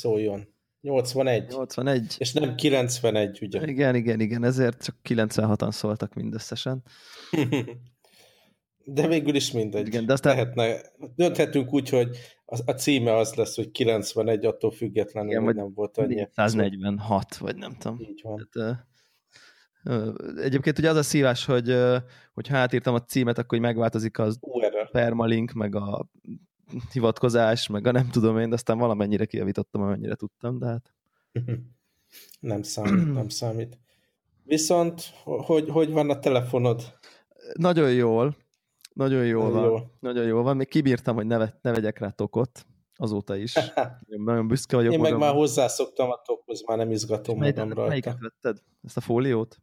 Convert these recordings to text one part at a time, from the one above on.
szóljon. 81. 81. És nem 91, ugye? Igen, igen, igen, ezért csak 96-an szóltak mindösszesen. De végül is mindegy. Igen, de aztán... Lehetne, dönthetünk úgy, hogy a, a címe az lesz, hogy 91, attól függetlenül, Igen, nem volt annyi. 146, vagy nem tudom. Így van. Tehát, egyébként ugye az a szívás, hogy hogy ha átírtam a címet, akkor hogy megváltozik az URL. permalink, meg a hivatkozás, meg a nem tudom én, de aztán valamennyire kijavítottam, amennyire tudtam, de hát Nem számít, nem számít. Viszont, hogy, hogy van a telefonod? nagyon jól, nagyon jól Nagyon van. jól. Nagyon jól van. Még kibírtam, hogy ne, ve- ne vegyek rá tokot, azóta is. Én nagyon büszke vagyok Én meg magamra. már hozzászoktam a tokhoz, már nem izgatom Mely- magam rajta. Melyiket vetted? Ezt a fóliót?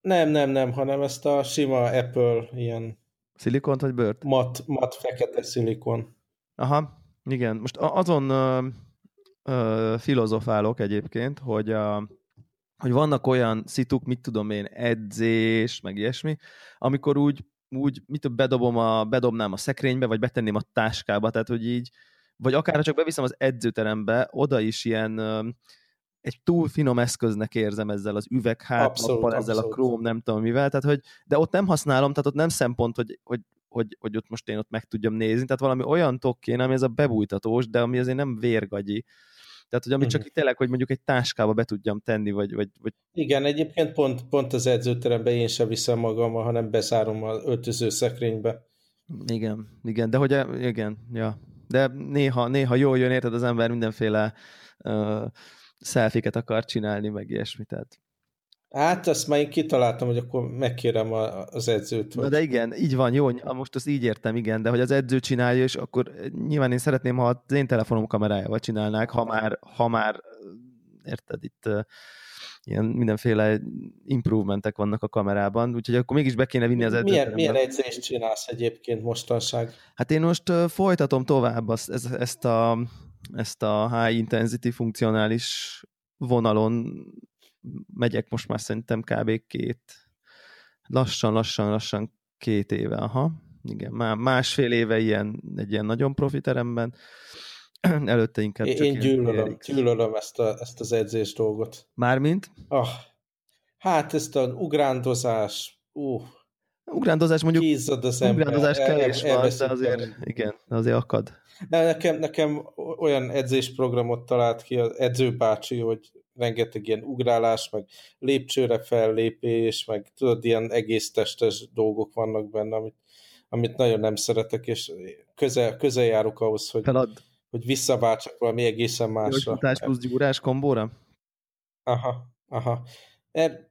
Nem, nem, nem, hanem ezt a sima Apple ilyen Szilikont vagy bőrt? mat, mat fekete szilikon. Aha, igen. Most azon ö, ö, filozofálok egyébként, hogy, a, hogy vannak olyan szituk, mit tudom én, edzés, meg ilyesmi, amikor úgy, úgy mit bedobom a, bedobnám a szekrénybe, vagy betenném a táskába, tehát hogy így, vagy akár csak beviszem az edzőterembe, oda is ilyen egy túl finom eszköznek érzem ezzel az üveghátlappal, ezzel abszolút. a króm, nem tudom mivel, tehát hogy, de ott nem használom, tehát ott nem szempont, hogy, hogy, hogy, hogy ott most én ott meg tudjam nézni, tehát valami olyan tok kéne, ami ez a bebújtatós, de ami azért nem vérgagyi. Tehát, hogy amit csak Mhm. itt tényleg, hogy mondjuk egy táskába be tudjam tenni, vagy, vagy, vagy Igen, egyébként pont, pont az edzőterembe én sem viszem magammal, hanem bezárom az öltöző szekrénybe. igen, igen, de hogy e- igen, ja. De néha, néha jól jön, érted, az ember mindenféle uh, szelfiket akar csinálni, meg ilyesmi, tehát. Hát azt már én kitaláltam, hogy akkor megkérem a, az edzőt. Na Hogy... de igen, így van, jó, most azt így értem, igen, de hogy az edző csinálja, és akkor nyilván én szeretném, ha az én telefonom kamerájával csinálnák, ha már, ha már érted, itt uh, ilyen mindenféle improvementek vannak a kamerában, úgyhogy akkor mégis be kéne vinni az milyen, edzőterembe. milyen edzést csinálsz egyébként mostanság? Hát én most uh, folytatom tovább azt, ez, ezt, a, ezt a high intensity funkcionális vonalon megyek most már szerintem kb. két, lassan, lassan, lassan két éve, aha. Igen, már másfél éve ilyen, egy ilyen nagyon profi teremben, előtte inkább Én, csak én gyűlölöm, gyűlölöm ezt, a, ezt az edzés dolgot. Mármint? Ah, hát ezt a ugrándozás, ú, Ugrándozás mondjuk, az ember. ugrándozás kevés van, de azért, igen, azért akad. De nekem, nekem olyan edzésprogramot talált ki az edzőbácsi, hogy rengeteg ilyen ugrálás, meg lépcsőre fellépés, meg tudod, ilyen egész testes dolgok vannak benne, amit, amit nagyon nem szeretek, és közel, közel járok ahhoz, hogy, Felad. hogy visszaváltsak valami egészen másra. Futás plusz gyúrás kombóra? Aha, aha. Mert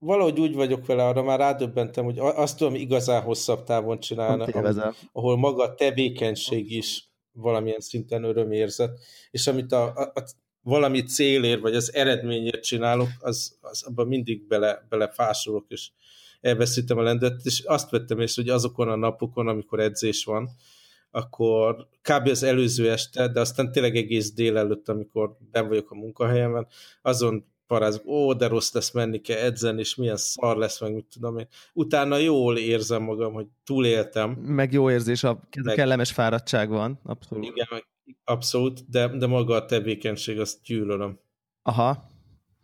valahogy úgy vagyok vele, arra már rádöbbentem, hogy azt tudom igazán hosszabb távon csinálni, ahol, ahol maga a tevékenység is valamilyen szinten örömérzet, és amit a, a, a valami célért, vagy az eredményért csinálok, az, az abban mindig bele, belefásulok, és elveszítem a lendületet, és azt vettem észre, hogy azokon a napokon, amikor edzés van, akkor kb. az előző este, de aztán tényleg egész délelőtt, amikor ben vagyok a munkahelyemen, azon parázok, ó, de rossz lesz, menni kell edzeni, és milyen szar lesz, meg mit tudom én. Utána jól érzem magam, hogy túléltem, Meg jó érzés, a Meg- kellemes fáradtság van, abszolút. igen, meg abszolút, de, de maga a tevékenység, azt gyűlölöm. Aha.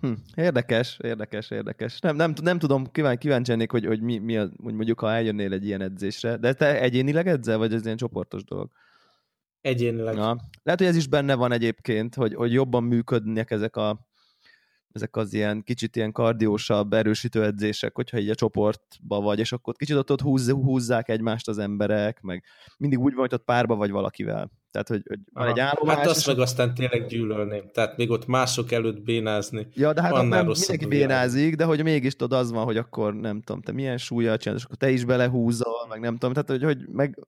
Hm, érdekes, érdekes, érdekes. Nem, nem, nem tudom, kíván, kíváncsi lennék, hogy, hogy mi, mi a, hogy mondjuk, ha eljönnél egy ilyen edzésre. De te egyénileg edzel, vagy ez ilyen csoportos dolog? Egyénileg. Ja. Lehet, hogy ez is benne van egyébként, hogy, hogy jobban működnek ezek a ezek az ilyen kicsit ilyen kardiósabb, erősítő edzések, hogyha így a csoportba vagy, és akkor kicsit ott, ott húzz, húzzák egymást az emberek, meg mindig úgy van, hogy ott párba vagy valakivel. Tehát, hogy, hogy van egy állomás, Hát azt meg aztán tényleg gyűlölném. Tehát még ott mások előtt bénázni. Ja, de hát ott annál nem rosszabb mindenki bénázik, de hogy mégis tudod, az van, hogy akkor nem tudom, te milyen súlyjal csinálod, és akkor te is belehúzol, meg nem tudom, tehát hogy, hogy meg,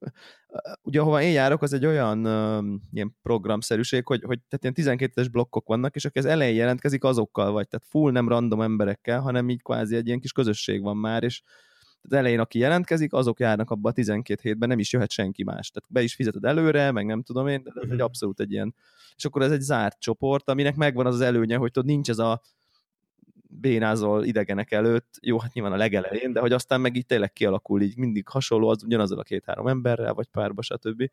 ugye ahova én járok, az egy olyan um, ilyen programszerűség, hogy, hogy tehát ilyen 12-es blokkok vannak, és aki az elején jelentkezik, azokkal vagy, tehát full nem random emberekkel, hanem így kvázi egy ilyen kis közösség van már, és az elején, aki jelentkezik, azok járnak abba a 12 hétben, nem is jöhet senki más. Tehát be is fizeted előre, meg nem tudom én, de ez egy Mhm. abszolút egy ilyen. És akkor ez egy zárt csoport, aminek megvan az az előnye, hogy tudod, nincs ez a bénázol idegenek előtt, jó, hát nyilván a legelején, de hogy aztán meg így tényleg kialakul, így mindig hasonló, az ugyanazzal a két-három emberrel, vagy párba, stb.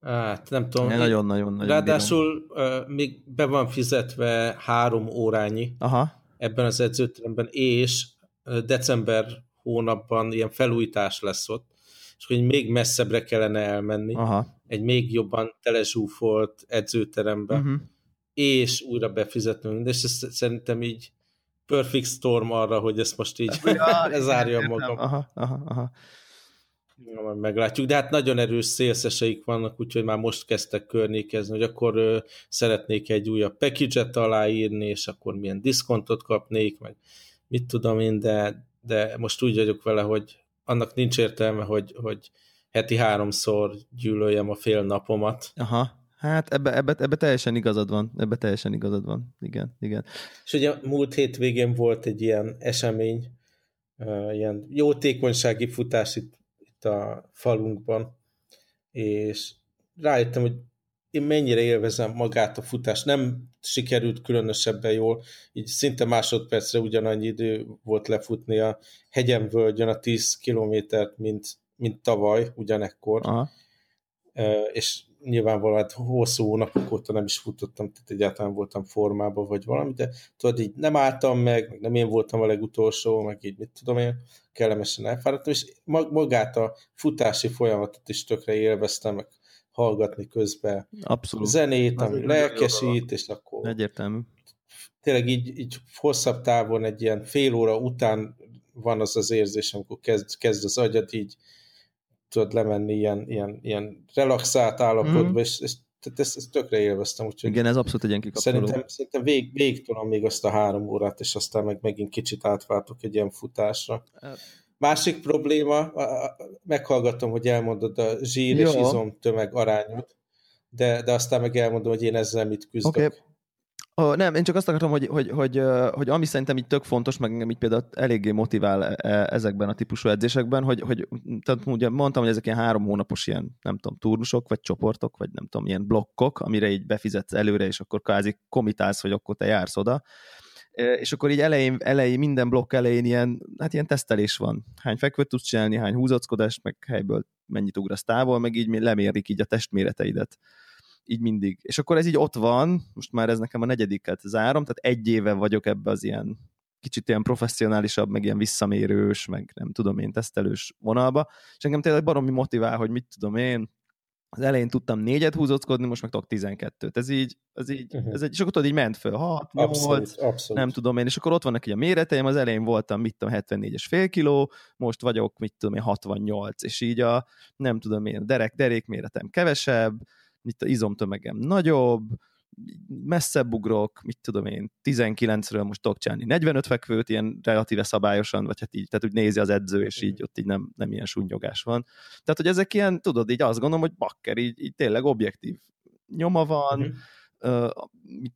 Hát nem tudom. Nagyon-nagyon-nagyon. Ráadásul uh, még be van fizetve három órányi Aha. ebben az edzőteremben, és december hónapban ilyen felújítás lesz ott, és hogy még messzebbre kellene elmenni, Aha. egy még jobban telezsúfolt edzőterembe, uh-huh. és újra befizetnünk, és ez szerintem így perfect storm arra, hogy ezt most így ja, zárjam magam. Aha, aha, aha. Na, majd meglátjuk, de hát nagyon erős szélszeseik vannak, úgyhogy már most kezdtek környékezni, hogy akkor ö, szeretnék egy újabb package-et aláírni, és akkor milyen diszkontot kapnék, meg mit tudom én, de, de most úgy vagyok vele, hogy annak nincs értelme, hogy, hogy heti háromszor gyűlöljem a fél napomat. Aha, hát ebbe, ebbe, ebbe teljesen igazad van, ebbe teljesen igazad van, igen, igen. És ugye múlt hétvégén volt egy ilyen esemény, ilyen jótékonysági futás itt, itt a falunkban, és rájöttem, hogy én mennyire élvezem magát a futást. Nem sikerült különösebben jól, így szinte másodpercre ugyanannyi idő volt lefutni a hegyen völgyön a 10 kilométert, mint, mint tavaly, ugyanekkor. Aha. És nyilvánvalóan hát hosszú hónapok óta nem is futottam, tehát egyáltalán voltam formában, vagy valami, de tudod, így nem álltam meg, meg nem én voltam a legutolsó, meg így mit tudom én, kellemesen elfáradtam, és magát a futási folyamatot is tökre élveztem, meg hallgatni közben Abszolút. zenét, ami lelkesít, és akkor Egyértelmű. tényleg így, így hosszabb távon egy ilyen fél óra után van az az érzés, amikor kezd, kezd az agyad így tudod lemenni ilyen, ilyen, ilyen relaxált állapotba, mm. és, és tehát ezt, ezt tökre élveztem. Úgyhogy Igen, ez abszolút egy ilyen kikapcsoló. Szerintem, szerintem vég, tudom még azt a három órát, és aztán meg megint kicsit átváltok egy ilyen futásra. Hát, Másik probléma, meghallgatom, hogy elmondod a zsír Jó. és izom tömeg arányot, de, de aztán meg elmondom, hogy én ezzel mit küzdök. Okay. Oh, nem, én csak azt akarom, hogy, hogy, hogy, hogy ami szerintem itt tök fontos, meg engem így például eléggé motivál e, e, ezekben a típusú edzésekben, hogy, hogy tehát ugye mondtam, hogy ezek ilyen három hónapos ilyen, nem tudom, turnusok, vagy csoportok, vagy nem tudom, ilyen blokkok, amire így befizetsz előre, és akkor kázi komitálsz, hogy akkor te jársz oda és akkor így elején, elején, minden blokk elején ilyen, hát ilyen tesztelés van. Hány fekvőt tudsz csinálni, hány húzackodást, meg helyből mennyit ugrasz távol, meg így lemérik így a testméreteidet. Így mindig. És akkor ez így ott van, most már ez nekem a negyediket zárom, tehát egy éve vagyok ebbe az ilyen kicsit ilyen professzionálisabb, meg ilyen visszamérős, meg nem tudom én, tesztelős vonalba, és engem tényleg baromi motivál, hogy mit tudom én, az elején tudtam négyet húzockodni, most meg tudok 12-t. Ez így, ez így, uh-huh. ez egy, és akkor tudod, így ment föl, 6, 8, abszolút, abszolút. nem tudom én, és akkor ott vannak így a méreteim, az elején voltam, mit tudom, 74-es fél kiló, most vagyok, mit tudom én, 68, és így a, nem tudom én, derek, derék méretem kevesebb, itt a izomtömegem nagyobb, messzebb ugrok, mit tudom én, 19-ről most tudok csinálni. 45 fekvőt, ilyen relatíve szabályosan, vagy hát így, tehát úgy nézi az edző, és így ott így nem, nem ilyen súnyogás van. Tehát, hogy ezek ilyen, tudod, így azt gondolom, hogy bakker, így, így tényleg objektív nyoma van, uh-huh. Uh,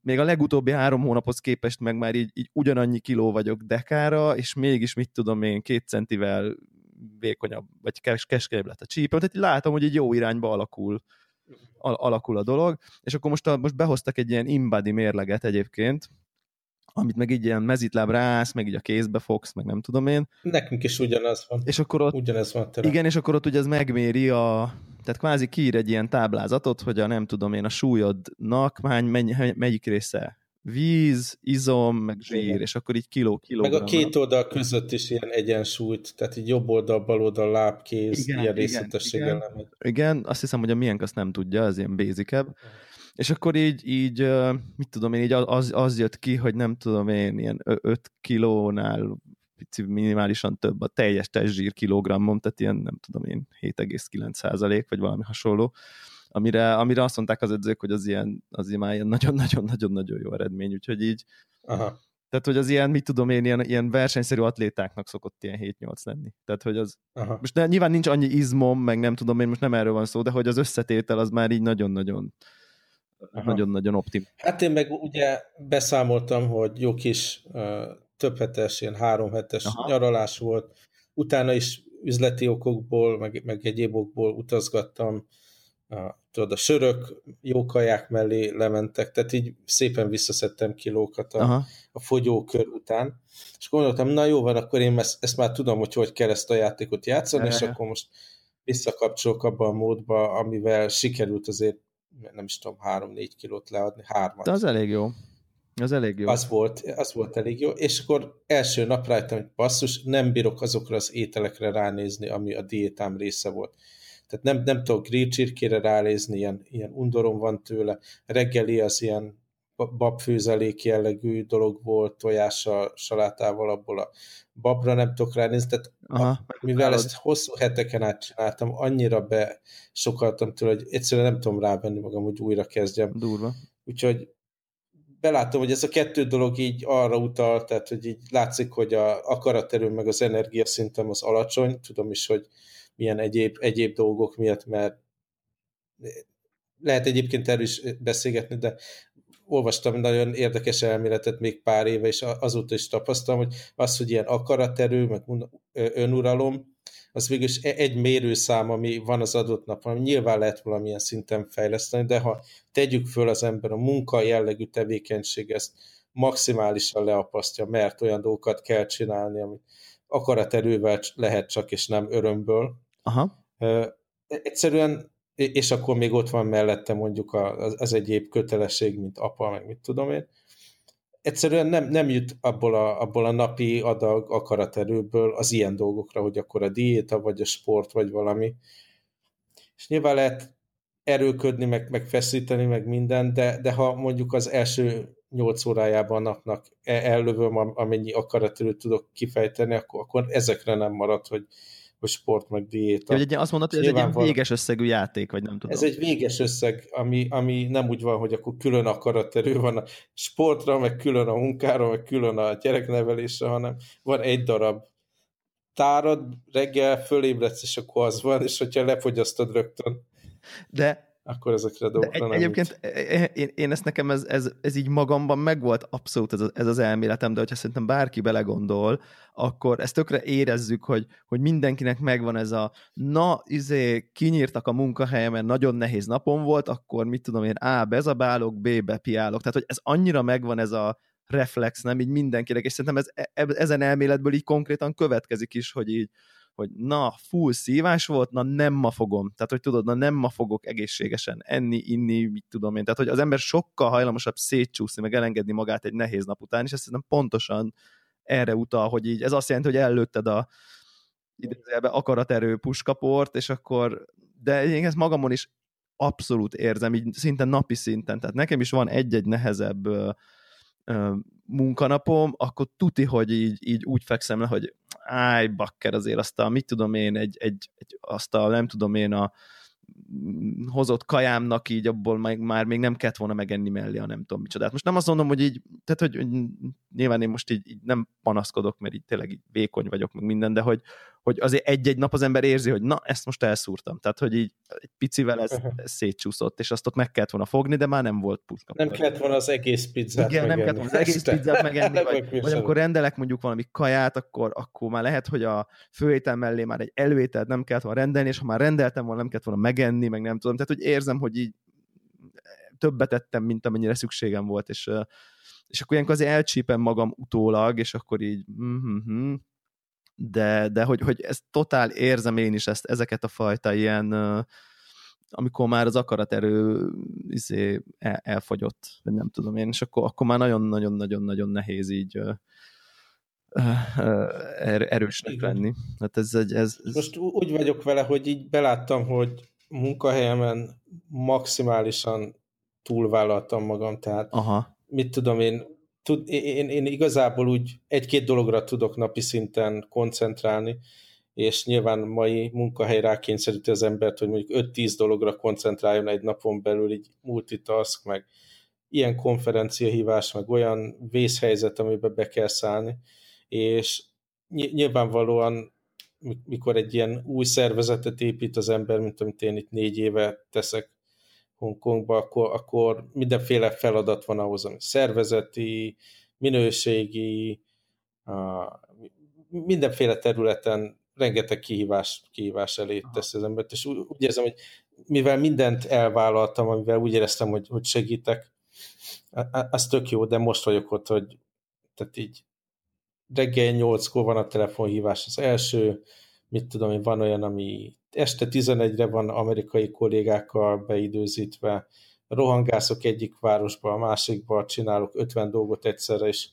még a legutóbbi három hónaphoz képest meg már így, így ugyanannyi kiló vagyok dekára, és mégis mit tudom én, két centivel vékonyabb, vagy kes, keskenyebb lett a csípem, tehát így látom, hogy egy jó irányba alakul alakul a dolog, és akkor most, a, most behoztak egy ilyen inbody mérleget egyébként, amit meg így ilyen mezitláb rász, meg így a kézbe fogsz, meg nem tudom én. Nekünk is ugyanaz van. És akkor ott, ugyanez van tőle. Igen, és akkor ott ugye ez megméri a, tehát kvázi kiír egy ilyen táblázatot, hogy a nem tudom én, a súlyodnak hány, melyik része víz, izom, meg zsír, Igen. és akkor így kiló, kiló. Meg a két oldal között is ilyen egyensúlyt, tehát így jobb oldal, bal oldal, láb, kéz, igen, ilyen részletesség igen, igen. igen, azt hiszem, hogy a miénk azt nem tudja, az ilyen basicebb. És akkor így, így mit tudom én, így az, az jött ki, hogy nem tudom én, ilyen 5 kilónál minimálisan több a teljes testzsír kilogrammom, tehát ilyen nem tudom én 7,9 százalék, vagy valami hasonló amire, amire azt mondták az edzők, hogy az ilyen, az már ilyen nagyon-nagyon-nagyon jó eredmény, úgyhogy így Aha. Tehát, hogy az ilyen, mit tudom én, ilyen, ilyen versenyszerű atlétáknak szokott ilyen 7-8 lenni. Tehát, hogy az... Aha. Most de nyilván nincs annyi izmom, meg nem tudom én, most nem erről van szó, de hogy az összetétel az már így nagyon-nagyon nagyon-nagyon optim. Hát én meg ugye beszámoltam, hogy jó kis uh, több hetes, ilyen három hetes Aha. nyaralás volt. Utána is üzleti okokból, meg, meg egyéb okból utazgattam a, tudod, a sörök jó kaják mellé lementek, tehát így szépen visszaszedtem kilókat a, a fogyókör után, és gondoltam, na jó van, akkor én ezt, ezt már tudom, hogy hogy kell ezt a játékot játszani, és akkor most visszakapcsolok abba a módba, amivel sikerült azért, nem is tudom, három-négy kilót leadni, hármat. De az elég jó. Az elég jó. Az volt, az volt elég jó, és akkor első nap rájöttem, hogy basszus, nem bírok azokra az ételekre ránézni, ami a diétám része volt. Tehát nem, nem tudok grillcsirkére ránézni, ilyen, ilyen undorom van tőle. Reggeli az ilyen babfőzelék jellegű dolog volt, tojással, salátával, abból a babra nem tudok ránézni, tehát Aha, a, mivel ezt hosszú heteken át csináltam, annyira be sokaltam tőle, hogy egyszerűen nem tudom rávenni magam, hogy újra kezdjem. Durva. Úgyhogy belátom, hogy ez a kettő dolog így arra utal, tehát hogy így látszik, hogy a akaraterőm meg az energiaszintem az alacsony, tudom is, hogy milyen egyéb, egyéb dolgok miatt, mert lehet egyébként erről is beszélgetni, de olvastam nagyon érdekes elméletet még pár éve, és azóta is tapasztalom, hogy az, hogy ilyen akaraterő, meg önuralom, az végül e-, egy mérőszám, ami van az adott nap, ami nyilván lehet valamilyen szinten fejleszteni, de ha tegyük föl az ember a munka jellegű tevékenység ezt maximálisan leapasztja, mert olyan dolgokat kell csinálni, ami akaraterővel lehet csak, és nem örömből. Aha. Egyszerűen, és akkor még ott van mellette mondjuk az, az egyéb kötelesség, mint apa, meg mit tudom én, egyszerűen nem, nem jut abból a, abból a napi adag akaraterőből az ilyen dolgokra, hogy akkor a diéta, vagy a sport, vagy valami. És nyilván lehet erőködni, meg, meg feszíteni, meg minden, de, de ha mondjuk az első nyolc órájában a napnak ellövöm, amennyi akaraterőt tudok kifejteni, akkor, akkor ezekre nem marad, hogy, hogy sport meg diéta. Egy, azt mondod, hogy ez egy ilyen véges összegű játék, vagy nem tudom. Ez egy véges összeg, ami, ami nem úgy van, hogy akkor külön akaraterő van a sportra, meg külön a munkára, meg külön a gyereknevelésre, hanem van egy darab tárad, reggel fölébredsz, és akkor az van, és hogyha lefogyasztod rögtön. De akkor ezekre a dolgokra nem Egyébként e, e, én, én ezt nekem ez, ez, ez így magamban megvolt abszolút ez, ez az elméletem, de hogyha szerintem bárki belegondol, akkor ezt tökre érezzük, hogy, hogy mindenkinek megvan ez a na, izé, kinyírtak a munkahelyemen, nagyon nehéz napom volt, akkor mit tudom én, A, bezabálok, B, bepiálok. Tehát, hogy ez annyira megvan ez a reflex, nem így mindenkinek, és szerintem ez, e, ezen elméletből így konkrétan következik is, hogy így, hogy na, full szívás volt, na nem ma fogom. Tehát, hogy tudod, na nem ma fogok egészségesen enni, inni, mit tudom én. Tehát, hogy az ember sokkal hajlamosabb szétcsúszni, meg elengedni magát egy nehéz nap után, és ezt szerintem pontosan erre utal, hogy így, ez azt jelenti, hogy előtted a idézőjelbe akaraterő puskaport, és akkor, de én ezt magamon is abszolút érzem, így szinte napi szinten, tehát nekem is van egy-egy nehezebb munkanapom, akkor tuti, hogy így, így úgy fekszem le, hogy áj, bakker azért azt a, mit tudom én, egy, egy, egy azt a, nem tudom én, a hozott kajámnak így abból már, már még nem kellett volna megenni mellé a nem tudom micsodát. Most nem azt mondom, hogy így, tehát hogy, hogy nyilván én most így, így nem panaszkodok, mert így tényleg így vékony vagyok, meg minden, de hogy, hogy azért egy-egy nap az ember érzi, hogy na, ezt most elszúrtam. Tehát, hogy így egy picivel ez, ez szétcsúszott, és azt ott meg kellett volna fogni, de már nem volt puska. Nem kellett volna az egész pizzát Igen, megenni. nem kellett volna az egész pizzát megenni, vagy, vagy amikor rendelek mondjuk valami kaját, akkor, akkor már lehet, hogy a főétel mellé már egy előételt nem kellett volna rendelni, és ha már rendeltem volna, nem kellett volna megenni, meg nem tudom. Tehát, hogy érzem, hogy így többet tettem, mint amennyire szükségem volt, és, és akkor ilyenkor azért elcsípem magam utólag, és akkor így mm-hmm, de, de hogy, hogy ezt totál érzem én is ezt, ezeket a fajta ilyen, amikor már az akaraterő izé, el, elfogyott, vagy nem tudom én, és akkor, akkor már nagyon-nagyon-nagyon-nagyon nehéz így er, erősnek Igen. lenni. Hát ez, ez, ez, ez... Most úgy vagyok vele, hogy így beláttam, hogy munkahelyemen maximálisan túlvállaltam magam, tehát Aha. mit tudom én, tud, én, én igazából úgy egy-két dologra tudok napi szinten koncentrálni, és nyilván mai munkahely rákényszeríti az embert, hogy mondjuk 5-10 dologra koncentráljon egy napon belül, így multitask, meg ilyen konferenciahívás, meg olyan vészhelyzet, amiben be kell szállni, és nyilvánvalóan mikor egy ilyen új szervezetet épít az ember, mint amit én itt négy éve teszek Hongkongba, akkor, akkor mindenféle feladat van ahhoz, ami szervezeti, minőségi, mindenféle területen rengeteg kihívás, kihívás elé tesz az embert, és úgy, úgy érzem, hogy mivel mindent elvállaltam, amivel úgy éreztem, hogy, hogy segítek, az tök jó, de most vagyok ott, hogy tehát így reggel nyolckor van a telefonhívás az első, mit tudom én, van olyan, ami este 11-re van amerikai kollégákkal beidőzítve, rohangászok egyik városba, a másikba, csinálok 50 dolgot egyszerre, és,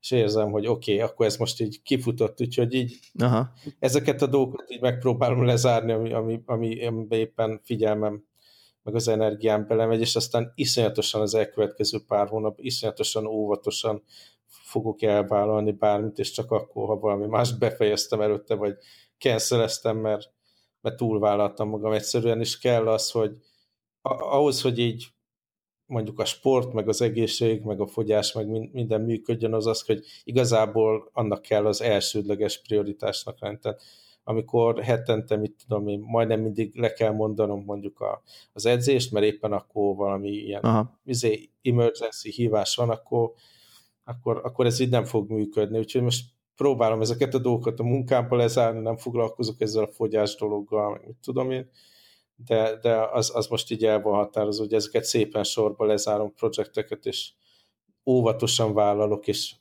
és érzem, hogy oké, okay, akkor ez most így kifutott, úgyhogy így Aha. ezeket a dolgokat így megpróbálom lezárni, ami, ami, ami, amiben éppen figyelmem meg az energiám belemegy, és aztán iszonyatosan az elkövetkező pár hónap, iszonyatosan óvatosan fogok elvállalni bármit, és csak akkor, ha valami más befejeztem előtte, vagy canceleztem, mert, mert túlvállaltam magam. Egyszerűen is kell az, hogy ahhoz, hogy így mondjuk a sport, meg az egészség, meg a fogyás, meg minden működjön, az az, hogy igazából annak kell az elsődleges prioritásnak lenni. Tehát amikor hetente, mit tudom én, majdnem mindig le kell mondanom mondjuk a, az edzést, mert éppen akkor valami ilyen izé, emergency hívás van, akkor, akkor, akkor ez így nem fog működni. Úgyhogy most próbálom ezeket a dolgokat a munkámba lezárni, nem foglalkozok ezzel a fogyás dologgal, meg mit tudom én, de, de az, az most így el van határozó, hogy ezeket szépen sorba lezárom projekteket, és óvatosan vállalok, és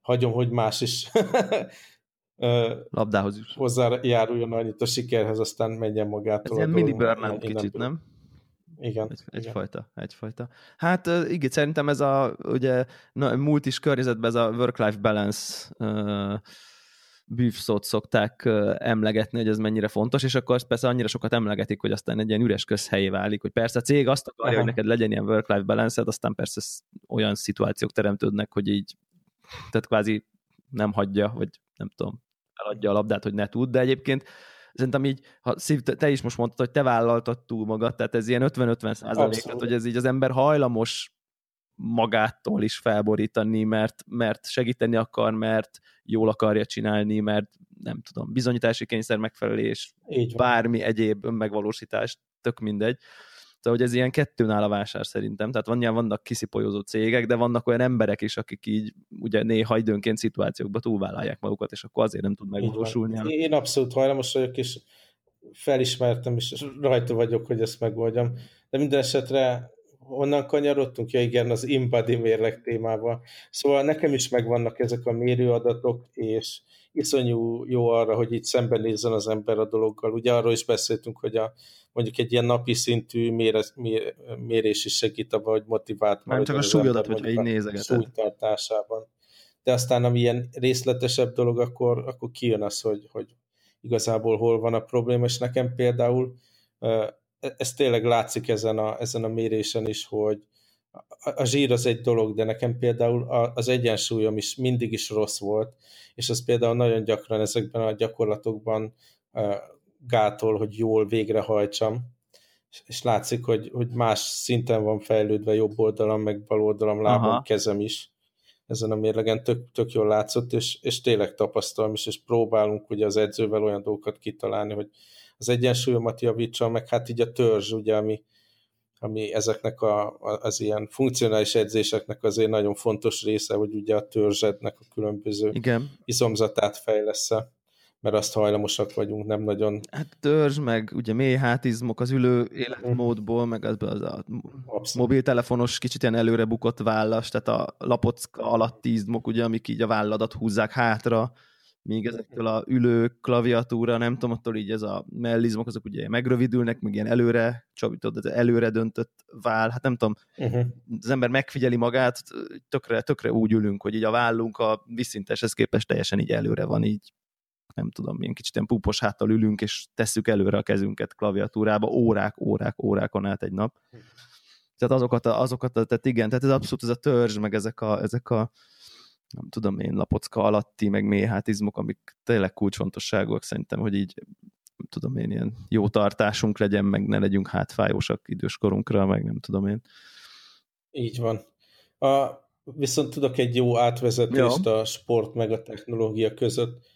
hagyom, hogy más is labdához is. hozzájáruljon annyit a sikerhez, aztán menjen magától. Ez ilyen mini burnout kicsit, nem? Igen. Egy, igen. egyfajta, egyfajta. Hát igen, szerintem ez a ugye na, multis környezetben ez a work-life balance uh, bűvszót szokták emlegetni, hogy ez mennyire fontos, és akkor azt persze annyira sokat emlegetik, hogy aztán egy ilyen üres közhelyé válik, hogy persze a cég azt akarja, Aha. hogy neked legyen ilyen work-life balance aztán persze olyan szituációk teremtődnek, hogy így, tehát kvázi nem hagyja, vagy nem tudom, eladja a labdát, hogy ne tud, de egyébként szerintem így, ha szív, te is most mondtad, hogy te vállaltad túl magad, tehát ez ilyen 50-50 százalék, hogy ez így az ember hajlamos magától is felborítani, mert, mert segíteni akar, mert jól akarja csinálni, mert nem tudom, bizonyítási kényszer megfelelés, bármi egyéb önmegvalósítás, tök mindegy. Tehát, hogy ez ilyen kettőn áll a vásár szerintem. Tehát van, vannak kiszipolyozó cégek, de vannak olyan emberek is, akik így ugye néha időnként szituációkba túlvállalják magukat, és akkor azért nem tud megvalósulni. Én abszolút hajlamos vagyok, és felismertem, és rajta vagyok, hogy ezt megoldjam. De minden esetre honnan kanyarodtunk? Ja igen, az embody mérleg témával. Szóval nekem is megvannak ezek a mérőadatok, és iszonyú jó arra, hogy itt szembenézzen az ember a dologgal. Ugye arról is beszéltünk, hogy a, mondjuk egy ilyen napi szintű mérés, mérés is segít abban, hogy motivált Nem csak a súlyodat, hogyha így nézegeted. Súlytartásában. De aztán, ami ilyen részletesebb dolog, akkor, akkor kijön az, hogy, hogy igazából hol van a probléma, és nekem például ez tényleg látszik ezen a, ezen a mérésen is, hogy a zsír az egy dolog, de nekem például az egyensúlyom is mindig is rossz volt, és az például nagyon gyakran ezekben a gyakorlatokban gátol, hogy jól végrehajtsam, és látszik, hogy, hogy más szinten van fejlődve jobb oldalam, meg bal oldalam, lábam, Aha. kezem is. Ezen a mérlegen tök, tök jól látszott, és, és tényleg tapasztalom is, és próbálunk ugye az edzővel olyan dolgokat kitalálni, hogy az egyensúlyomat javítsam, meg hát így a törzs, ugye, ami, ami ezeknek a, az ilyen funkcionális edzéseknek azért nagyon fontos része, hogy ugye a törzsednek a különböző Igen. izomzatát fejlesz mert azt hajlamosak vagyunk, nem nagyon... Hát törzs, meg ugye mély hátizmok az ülő életmódból, meg az, az a Abszolút. mobiltelefonos kicsit ilyen előre bukott vállas, tehát a lapocka alatti izmok, ugye, amik így a válladat húzzák hátra, míg ezektől a ülő klaviatúra, nem tudom, attól így ez a mellizmok, azok ugye megrövidülnek, meg ilyen előre, csapítod, ez előre döntött vál, hát nem tudom, uh-huh. az ember megfigyeli magát, tökre, tökre úgy ülünk, hogy így a vállunk a visszinteshez képest teljesen így előre van, így nem tudom, milyen kicsit ilyen púpos háttal ülünk, és tesszük előre a kezünket klaviatúrába, órák, órák, órákon át egy nap. Tehát azokat, a, azokat a, tehát igen, tehát ez abszolút ez a törzs, meg ezek a, ezek a nem tudom én, lapocka alatti, meg méhátizmok, amik tényleg kulcsfontosságúak szerintem, hogy így nem tudom én, ilyen jó tartásunk legyen, meg ne legyünk hátfájósak időskorunkra, meg nem tudom én. Így van. A, viszont tudok egy jó átvezetést ja. a sport meg a technológia között.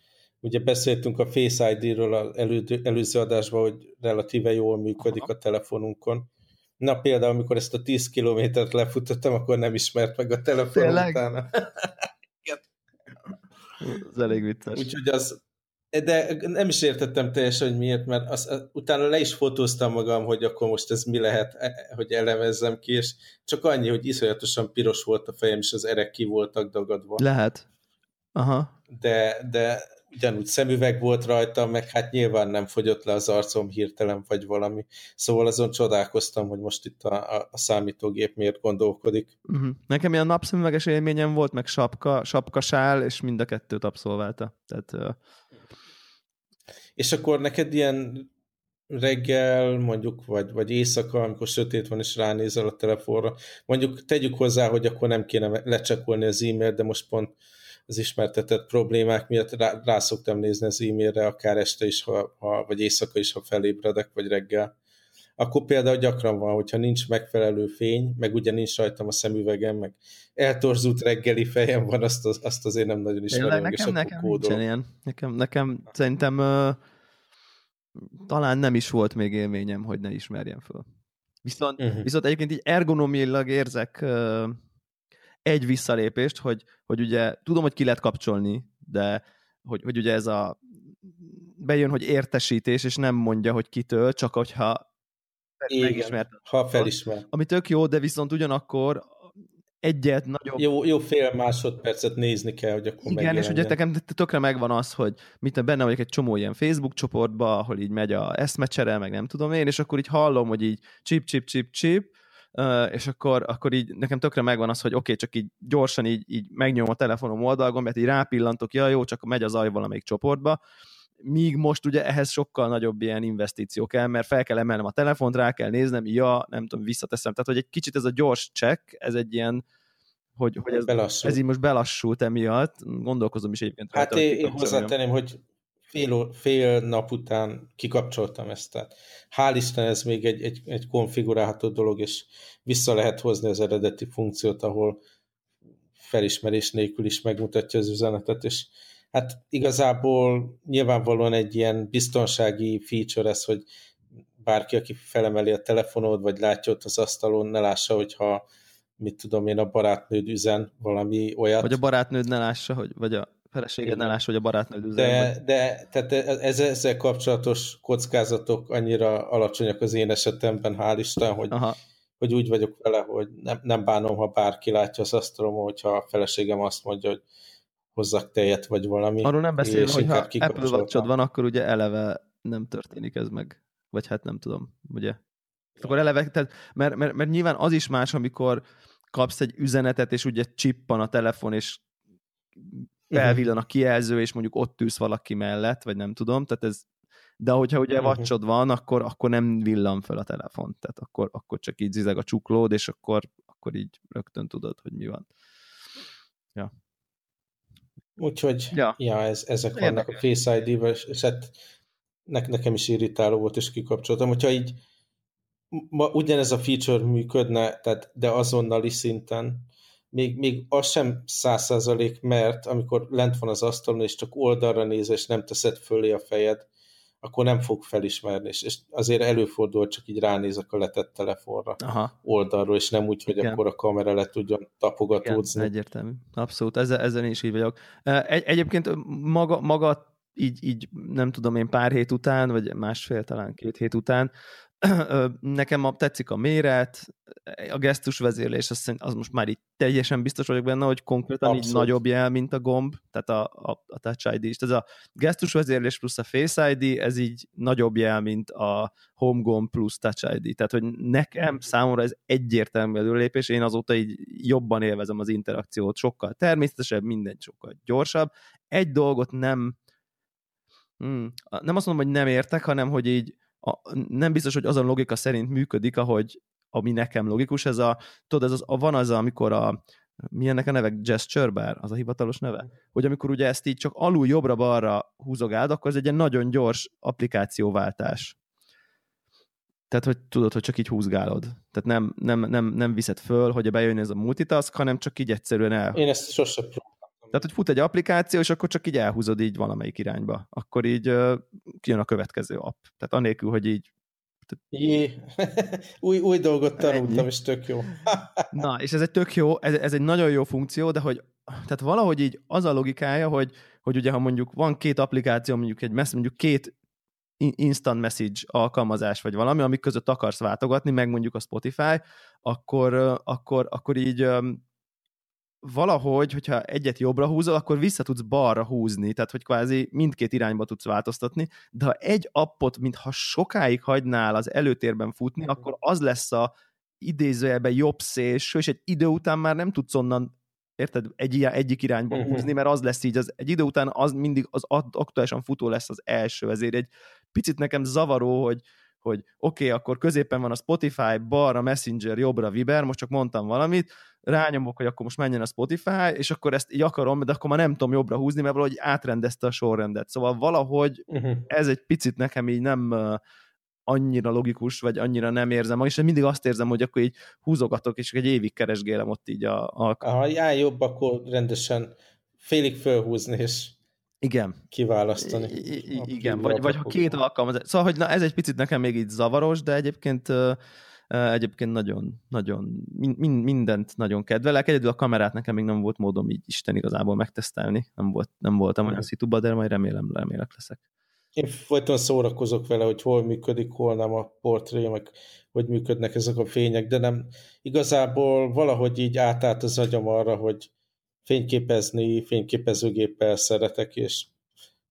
Ugye beszéltünk a Face ID-ről az elő, előző adásban, hogy relatíve jól működik Aha. a telefonunkon. Na például, amikor ezt a 10 kilométert lefutottam, akkor nem ismert meg a telefon utána. Ez elég vicces. Úgyhogy az, de nem is értettem teljesen, hogy miért, mert az, utána le is fotóztam magam, hogy akkor most ez mi lehet, e, hogy elemezzem ki, és csak annyi, hogy iszonyatosan piros volt a fejem, és az erek ki voltak dagadva. Lehet. Aha. De, de ugyanúgy szemüveg volt rajta, meg hát nyilván nem fogyott le az arcom hirtelen, vagy valami. Szóval azon csodálkoztam, hogy most itt a, a, a számítógép miért gondolkodik. Uh-huh. Nekem ilyen napszemüveges élményem volt, meg sapka, sapkasál, és mind a kettőt abszolválta. Tehát, uh... És akkor neked ilyen reggel, mondjuk, vagy, vagy éjszaka, amikor sötét van, és ránézel a telefonra. Mondjuk tegyük hozzá, hogy akkor nem kéne lecsekolni az e-mailt, de most pont az ismertetett problémák miatt rá, rá szoktam nézni az e-mailre, akár este is, ha, ha, vagy éjszaka is, ha felébredek, vagy reggel. Akkor például gyakran van, hogyha nincs megfelelő fény, meg ugye nincs rajtam a szemüvegem, meg eltorzult reggeli fejem van, azt, az, azt azért nem nagyon ismerem. Nekem, nekem nincsen ilyen. Nekem, nekem szerintem uh, talán nem is volt még élményem, hogy ne ismerjem föl. Viszont, uh-huh. viszont egyébként így ergonomilag érzek uh, egy visszalépést, hogy, hogy ugye tudom, hogy ki lehet kapcsolni, de hogy, hogy ugye ez a bejön, hogy értesítés, és nem mondja, hogy kitől, csak hogyha Igen, ha felismer. Ami tök jó, de viszont ugyanakkor egyet nagyobb... Jó, jó fél másodpercet nézni kell, hogy akkor Igen, és ugye nekem tökre megvan az, hogy mit benne vagyok egy csomó ilyen Facebook csoportba, ahol így megy a eszmecsere, meg nem tudom én, és akkor így hallom, hogy így csip, csip, csip, csip, és akkor, akkor így nekem tökre megvan az, hogy oké, okay, csak így gyorsan így, így megnyom a telefonom oldalgon, mert így rápillantok, ja jó, csak megy az aj valamelyik csoportba, míg most ugye ehhez sokkal nagyobb ilyen investíció kell, mert fel kell emelnem a telefont, rá kell néznem, ja, nem tudom, visszateszem. Tehát, hogy egy kicsit ez a gyors check, ez egy ilyen, hogy, hogy ez, ez így most belassult emiatt, gondolkozom is egyébként. Hát rajta, én, én hozzátenném, hogy fél, fél nap után kikapcsoltam ezt. Tehát hál' Isten ez még egy, egy, egy konfigurálható dolog, és vissza lehet hozni az eredeti funkciót, ahol felismerés nélkül is megmutatja az üzenetet, és hát igazából nyilvánvalóan egy ilyen biztonsági feature ez, hogy bárki, aki felemeli a telefonod, vagy látja ott az asztalon, ne lássa, hogyha mit tudom én, a barátnőd üzen valami olyat. Vagy a barátnőd ne lássa, hogy, vagy a feleséged ne lássa, hogy a barátnőd üzen. De, vagy... de tehát ez, ezzel kapcsolatos kockázatok annyira alacsonyak az én esetemben, hál' Isten, hogy, Aha. hogy úgy vagyok vele, hogy nem, nem bánom, ha bárki látja az asztalom, hogyha a feleségem azt mondja, hogy hozzak tejet, vagy valami. Arról nem beszélve, hogy ha Apple watch van, akkor ugye eleve nem történik ez meg. Vagy hát nem tudom, ugye? Akkor eleve, tehát, mert, mert, mert nyilván az is más, amikor kapsz egy üzenetet, és ugye csippan a telefon, és felvillan a kijelző, és mondjuk ott ülsz valaki mellett, vagy nem tudom, tehát ez de hogyha ugye uh-huh. vacsod van, akkor, akkor nem villan fel a telefon, tehát akkor, akkor csak így zizeg a csuklód, és akkor, akkor így rögtön tudod, hogy mi van. Ja. Úgyhogy, ja, ja ez, ezek Érdekes. vannak a Face ID-vel, és hát ne, nekem is irritáló volt, és kikapcsoltam. Hogyha így ma ugyanez a feature működne, tehát, de azonnali szinten, még, még az sem száz százalék, mert amikor lent van az asztalon, és csak oldalra néz, és nem teszed fölé a fejed, akkor nem fog felismerni, és, és azért előfordul, csak így ránézek a letett telefonra Aha. oldalról, és nem úgy, hogy Igen. akkor a kamera le tudjon tapogatódzni. Igen, egyértelmű. Abszolút, ezzel, ezzel én is így vagyok. Egy, egyébként maga, maga így, így nem tudom én pár hét után, vagy másfél, talán két hét után Nekem a, tetszik a méret, a gesztus vezérlés, az, az most már így teljesen biztos vagyok benne, hogy konkrétan Abszolút. így nagyobb jel, mint a gomb, tehát a, a, a Touch ID is. Ez a gesztus vezérlés plusz a Face ID, ez így nagyobb jel, mint a Home gomb plusz Touch ID. Tehát, hogy nekem számomra ez egyértelmű előlépés, én azóta így jobban élvezem az interakciót, sokkal természetesebb, minden sokkal gyorsabb. Egy dolgot nem hmm, nem azt mondom, hogy nem értek, hanem hogy így a, nem biztos, hogy azon logika szerint működik, ahogy ami nekem logikus, ez a, tudod, ez az, a, van az, amikor a, milyennek a neve? Gesture bar, az a hivatalos neve? Hogy amikor ugye ezt így csak alul jobbra-balra húzogáld, akkor ez egy ilyen nagyon gyors applikációváltás. Tehát, hogy tudod, hogy csak így húzgálod. Tehát nem, nem, nem, nem viszed föl, hogy bejön ez a multitask, hanem csak így egyszerűen el. Én ezt sosem tehát, hogy fut egy applikáció, és akkor csak így elhúzod így valamelyik irányba. Akkor így uh, kijön a következő app. Tehát anélkül, hogy így Jé, új, új dolgot tanultam, Ennyi. és tök jó. Na, és ez egy tök jó, ez, ez egy nagyon jó funkció, de hogy tehát valahogy így az a logikája, hogy, hogy ugye ha mondjuk van két applikáció, mondjuk egy messz, mondjuk két instant message alkalmazás, vagy valami, amik között akarsz váltogatni, meg mondjuk a Spotify, akkor, akkor, akkor így valahogy, hogyha egyet jobbra húzol, akkor vissza tudsz balra húzni, tehát hogy kvázi mindkét irányba tudsz változtatni, de ha egy appot, mintha sokáig hagynál az előtérben futni, akkor az lesz a idézőjelben jobb szélső, és egy idő után már nem tudsz onnan érted, egy, egyik irányba uh-huh. húzni, mert az lesz így, az, egy idő után az mindig az aktuálisan futó lesz az első, ezért egy picit nekem zavaró, hogy, hogy oké, okay, akkor középen van a Spotify, balra Messenger, jobbra Viber, most csak mondtam valamit, rányomok, hogy akkor most menjen a Spotify, és akkor ezt így akarom, de akkor már nem tudom jobbra húzni, mert valahogy átrendezte a sorrendet. Szóval valahogy uh-huh. ez egy picit nekem így nem annyira logikus, vagy annyira nem érzem, és mindig azt érzem, hogy akkor így húzogatok, és egy évig keresgélem ott így a... a... Ha jár jobb, akkor rendesen félig fölhúzni, és igen. Kiválasztani. I- igen, vagy, vagy ha két alkalmazás. Szóval, hogy na, ez egy picit nekem még így zavaros, de egyébként egyébként nagyon, nagyon, min, mindent nagyon kedvelek. Egyedül a kamerát nekem még nem volt módom így Isten igazából megtesztelni. Nem, volt, nem voltam olyan szituba, de majd remélem, remélek leszek. Én folyton szórakozok vele, hogy hol működik, hol nem a portré, meg hogy működnek ezek a fények, de nem igazából valahogy így átállt az agyam arra, hogy fényképezni, fényképezőgéppel szeretek, és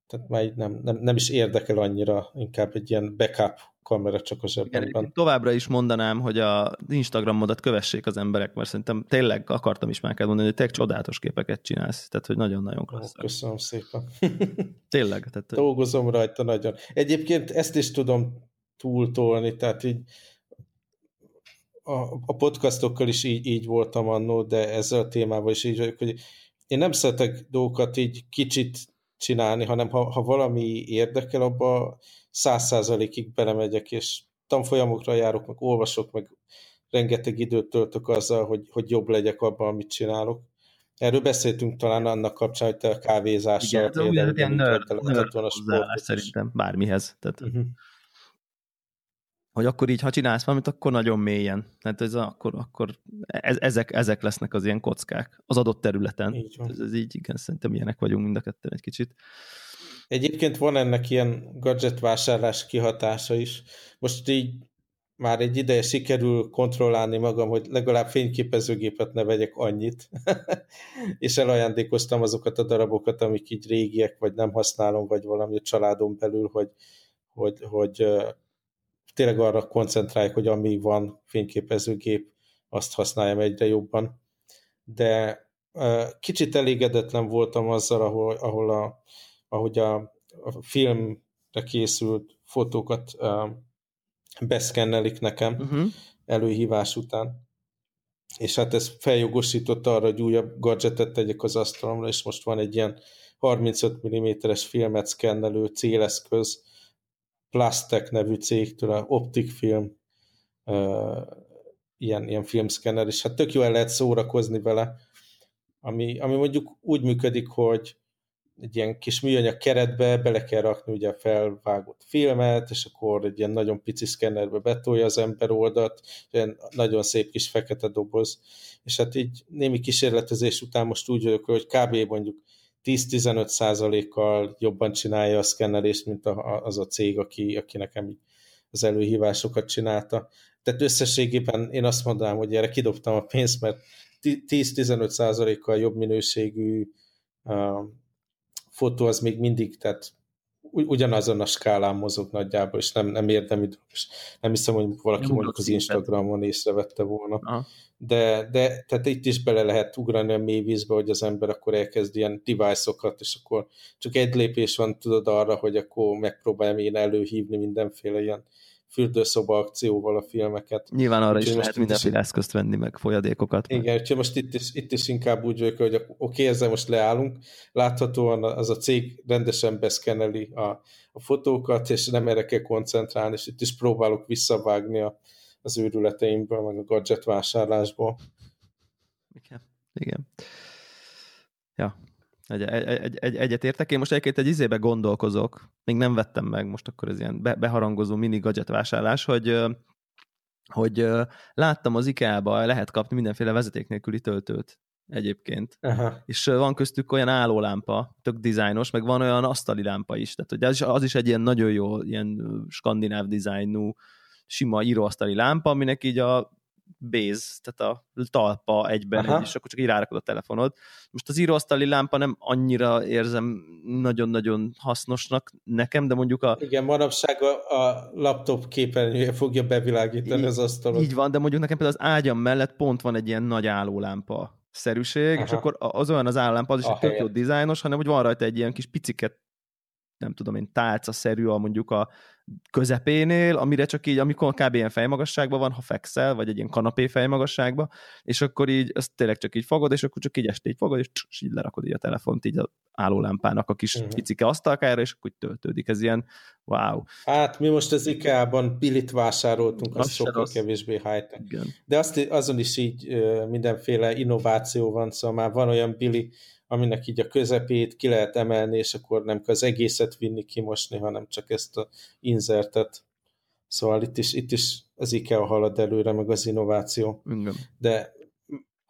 tehát már nem, nem, nem is érdekel annyira, inkább egy ilyen backup kamera csak a zsebemben. Továbbra is mondanám, hogy a Instagramodat kövessék az emberek, mert szerintem tényleg akartam is már mondani, hogy tényleg csodálatos képeket csinálsz, tehát hogy nagyon-nagyon klassz. Köszönöm szépen. tényleg. Tehát, Dolgozom rajta nagyon. Egyébként ezt is tudom túltolni, tehát így a, a podcastokkal is így, így voltam annó, de ezzel a témával is így vagyok, hogy én nem szeretek dolgokat így kicsit csinálni, hanem ha, ha valami érdekel, abba száz százalékig belemegyek, és tanfolyamokra járok, meg olvasok, meg rengeteg időt töltök azzal, hogy, hogy jobb legyek abban, amit csinálok. Erről beszéltünk talán annak kapcsán, hogy te a kávézással Igen, például, ilyen nerd, nerd a sportot szerintem, bármihez. Tehát, uh-huh hogy akkor így, ha csinálsz valamit, akkor nagyon mélyen. Tehát ez akkor, akkor ez, ezek, ezek lesznek az ilyen kockák az adott területen. Így Ez, ez így, igen, szerintem ilyenek vagyunk mind a ketten egy kicsit. Egyébként van ennek ilyen gadget vásárlás kihatása is. Most így már egy ideje sikerül kontrollálni magam, hogy legalább fényképezőgépet ne vegyek annyit, és elajándékoztam azokat a darabokat, amik így régiek, vagy nem használom, vagy valami a családon belül, hogy, hogy, hogy tényleg arra koncentrálják, hogy ami van fényképezőgép, azt használjam egyre jobban. De kicsit elégedetlen voltam azzal, ahol, ahol a, ahogy a, a filmre készült fotókat beszkennelik nekem uh-huh. előhívás után. És hát ez feljogosította arra, hogy újabb gadgetet tegyek az asztalomra, és most van egy ilyen 35 mm-es filmet szkennelő céleszköz, Plastek nevű cégtől, a Optic Film ilyen, ilyen filmszkenner, és hát tök jó el lehet szórakozni vele, ami, ami mondjuk úgy működik, hogy egy ilyen kis műanyag keretbe bele kell rakni ugye a felvágott filmet, és akkor egy ilyen nagyon pici szkennerbe betolja az ember oldalt, ilyen nagyon szép kis fekete doboz, és hát így némi kísérletezés után most úgy vagyok, hogy kb. mondjuk 10-15 százalékkal jobban csinálja a szkennelést, mint az a cég, aki, aki nekem az előhívásokat csinálta. Tehát összességében én azt mondanám, hogy erre kidobtam a pénzt, mert 10-15 százalékkal jobb minőségű uh, fotó az még mindig, tehát ugyanazon a skálán mozog nagyjából, és nem, nem érdemi, és nem hiszem, hogy valaki nem mondjuk az Instagramon észrevette volna. Aha. De, de tehát itt is bele lehet ugrani a mély vízbe, hogy az ember akkor elkezd ilyen device-okat, és akkor csak egy lépés van, tudod arra, hogy akkor megpróbáljam én előhívni mindenféle ilyen fürdőszoba akcióval a filmeket. Nyilván arra úgyhogy is lehet mindenféle eszközt venni, meg folyadékokat. Igen, meg. úgyhogy most itt is, itt is inkább úgy vagyok, hogy oké, okay, ezzel most leállunk. Láthatóan az a cég rendesen beszkeneli a, a fotókat, és nem erre kell koncentrálni, és itt is próbálok visszavágni a, az őrületeimből, meg a gadget vásárlásból. Igen, igen. Ja, egy, egy, egy, egyet értek. Én most egyébként egy izébe gondolkozok, még nem vettem meg, most akkor ez ilyen be, beharangozó mini gadget vásárlás, hogy hogy láttam az IKEA-ba, lehet kapni mindenféle vezeték nélküli töltőt egyébként. Aha. És van köztük olyan állólámpa, tök dizájnos, meg van olyan asztali lámpa is. Tehát az, az is egy ilyen nagyon jó, ilyen skandináv dizájnú, sima íróasztali lámpa, aminek így a base, tehát a talpa egyben, Aha. és akkor csak így rárakod a telefonod. Most az íróasztali lámpa nem annyira érzem nagyon-nagyon hasznosnak nekem, de mondjuk a... Igen, manapság a, a laptop képernyője fogja bevilágítani így, az asztalot. Így van, de mondjuk nekem például az ágyam mellett pont van egy ilyen nagy állólámpa szerűség, Aha. és akkor az olyan az állámpa, az is egy tök jó dizájnos, hanem hogy van rajta egy ilyen kis piciket nem tudom én, tálca-szerű a mondjuk a közepénél, amire csak így, amikor kb. ilyen fejmagasságban van, ha fekszel, vagy egy ilyen kanapé fejmagasságban, és akkor így, azt tényleg csak így fogod, és akkor csak így este így fogod, és, és így lerakod így a telefont így a állólámpának a kis uh-huh. picike asztalkára, és akkor így töltődik. Ez ilyen wow. Hát mi most az IKEA-ban bilit vásároltunk, az, az sokkal az... kevésbé high De azt, azon is így mindenféle innováció van, szóval már van olyan bili, aminek így a közepét ki lehet emelni, és akkor nem kell az egészet vinni, kimosni, hanem csak ezt a insertet. Szóval itt is, itt is az IKEA halad előre, meg az innováció. Igen. De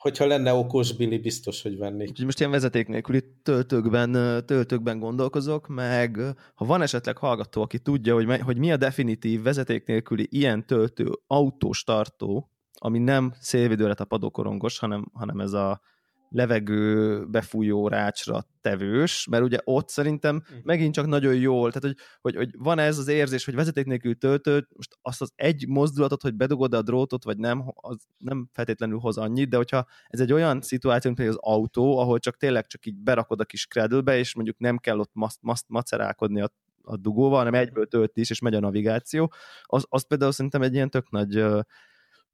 hogyha lenne okos Billy, biztos, hogy vennék. Úgyhogy most ilyen vezeték nélküli töltőkben, töltőkben gondolkozok, meg ha van esetleg hallgató, aki tudja, hogy, hogy mi a definitív vezeték nélküli ilyen töltő autós tartó, ami nem szélvidőre tapadó korongos, hanem, hanem ez a levegő befújó rácsra tevős, mert ugye ott szerintem hm. megint csak nagyon jól, tehát hogy, hogy, hogy van ez az érzés, hogy vezeték nélkül töltőt, most azt az egy mozdulatot, hogy bedugod a drótot, vagy nem, az nem feltétlenül hoz annyit, de hogyha ez egy olyan szituáció, mint az autó, ahol csak tényleg csak így berakod a kis cradle és mondjuk nem kell ott maszt, maszt, macerálkodni a a dugóval, hanem egyből tölt is, és megy a navigáció, az, az például szerintem egy ilyen tök nagy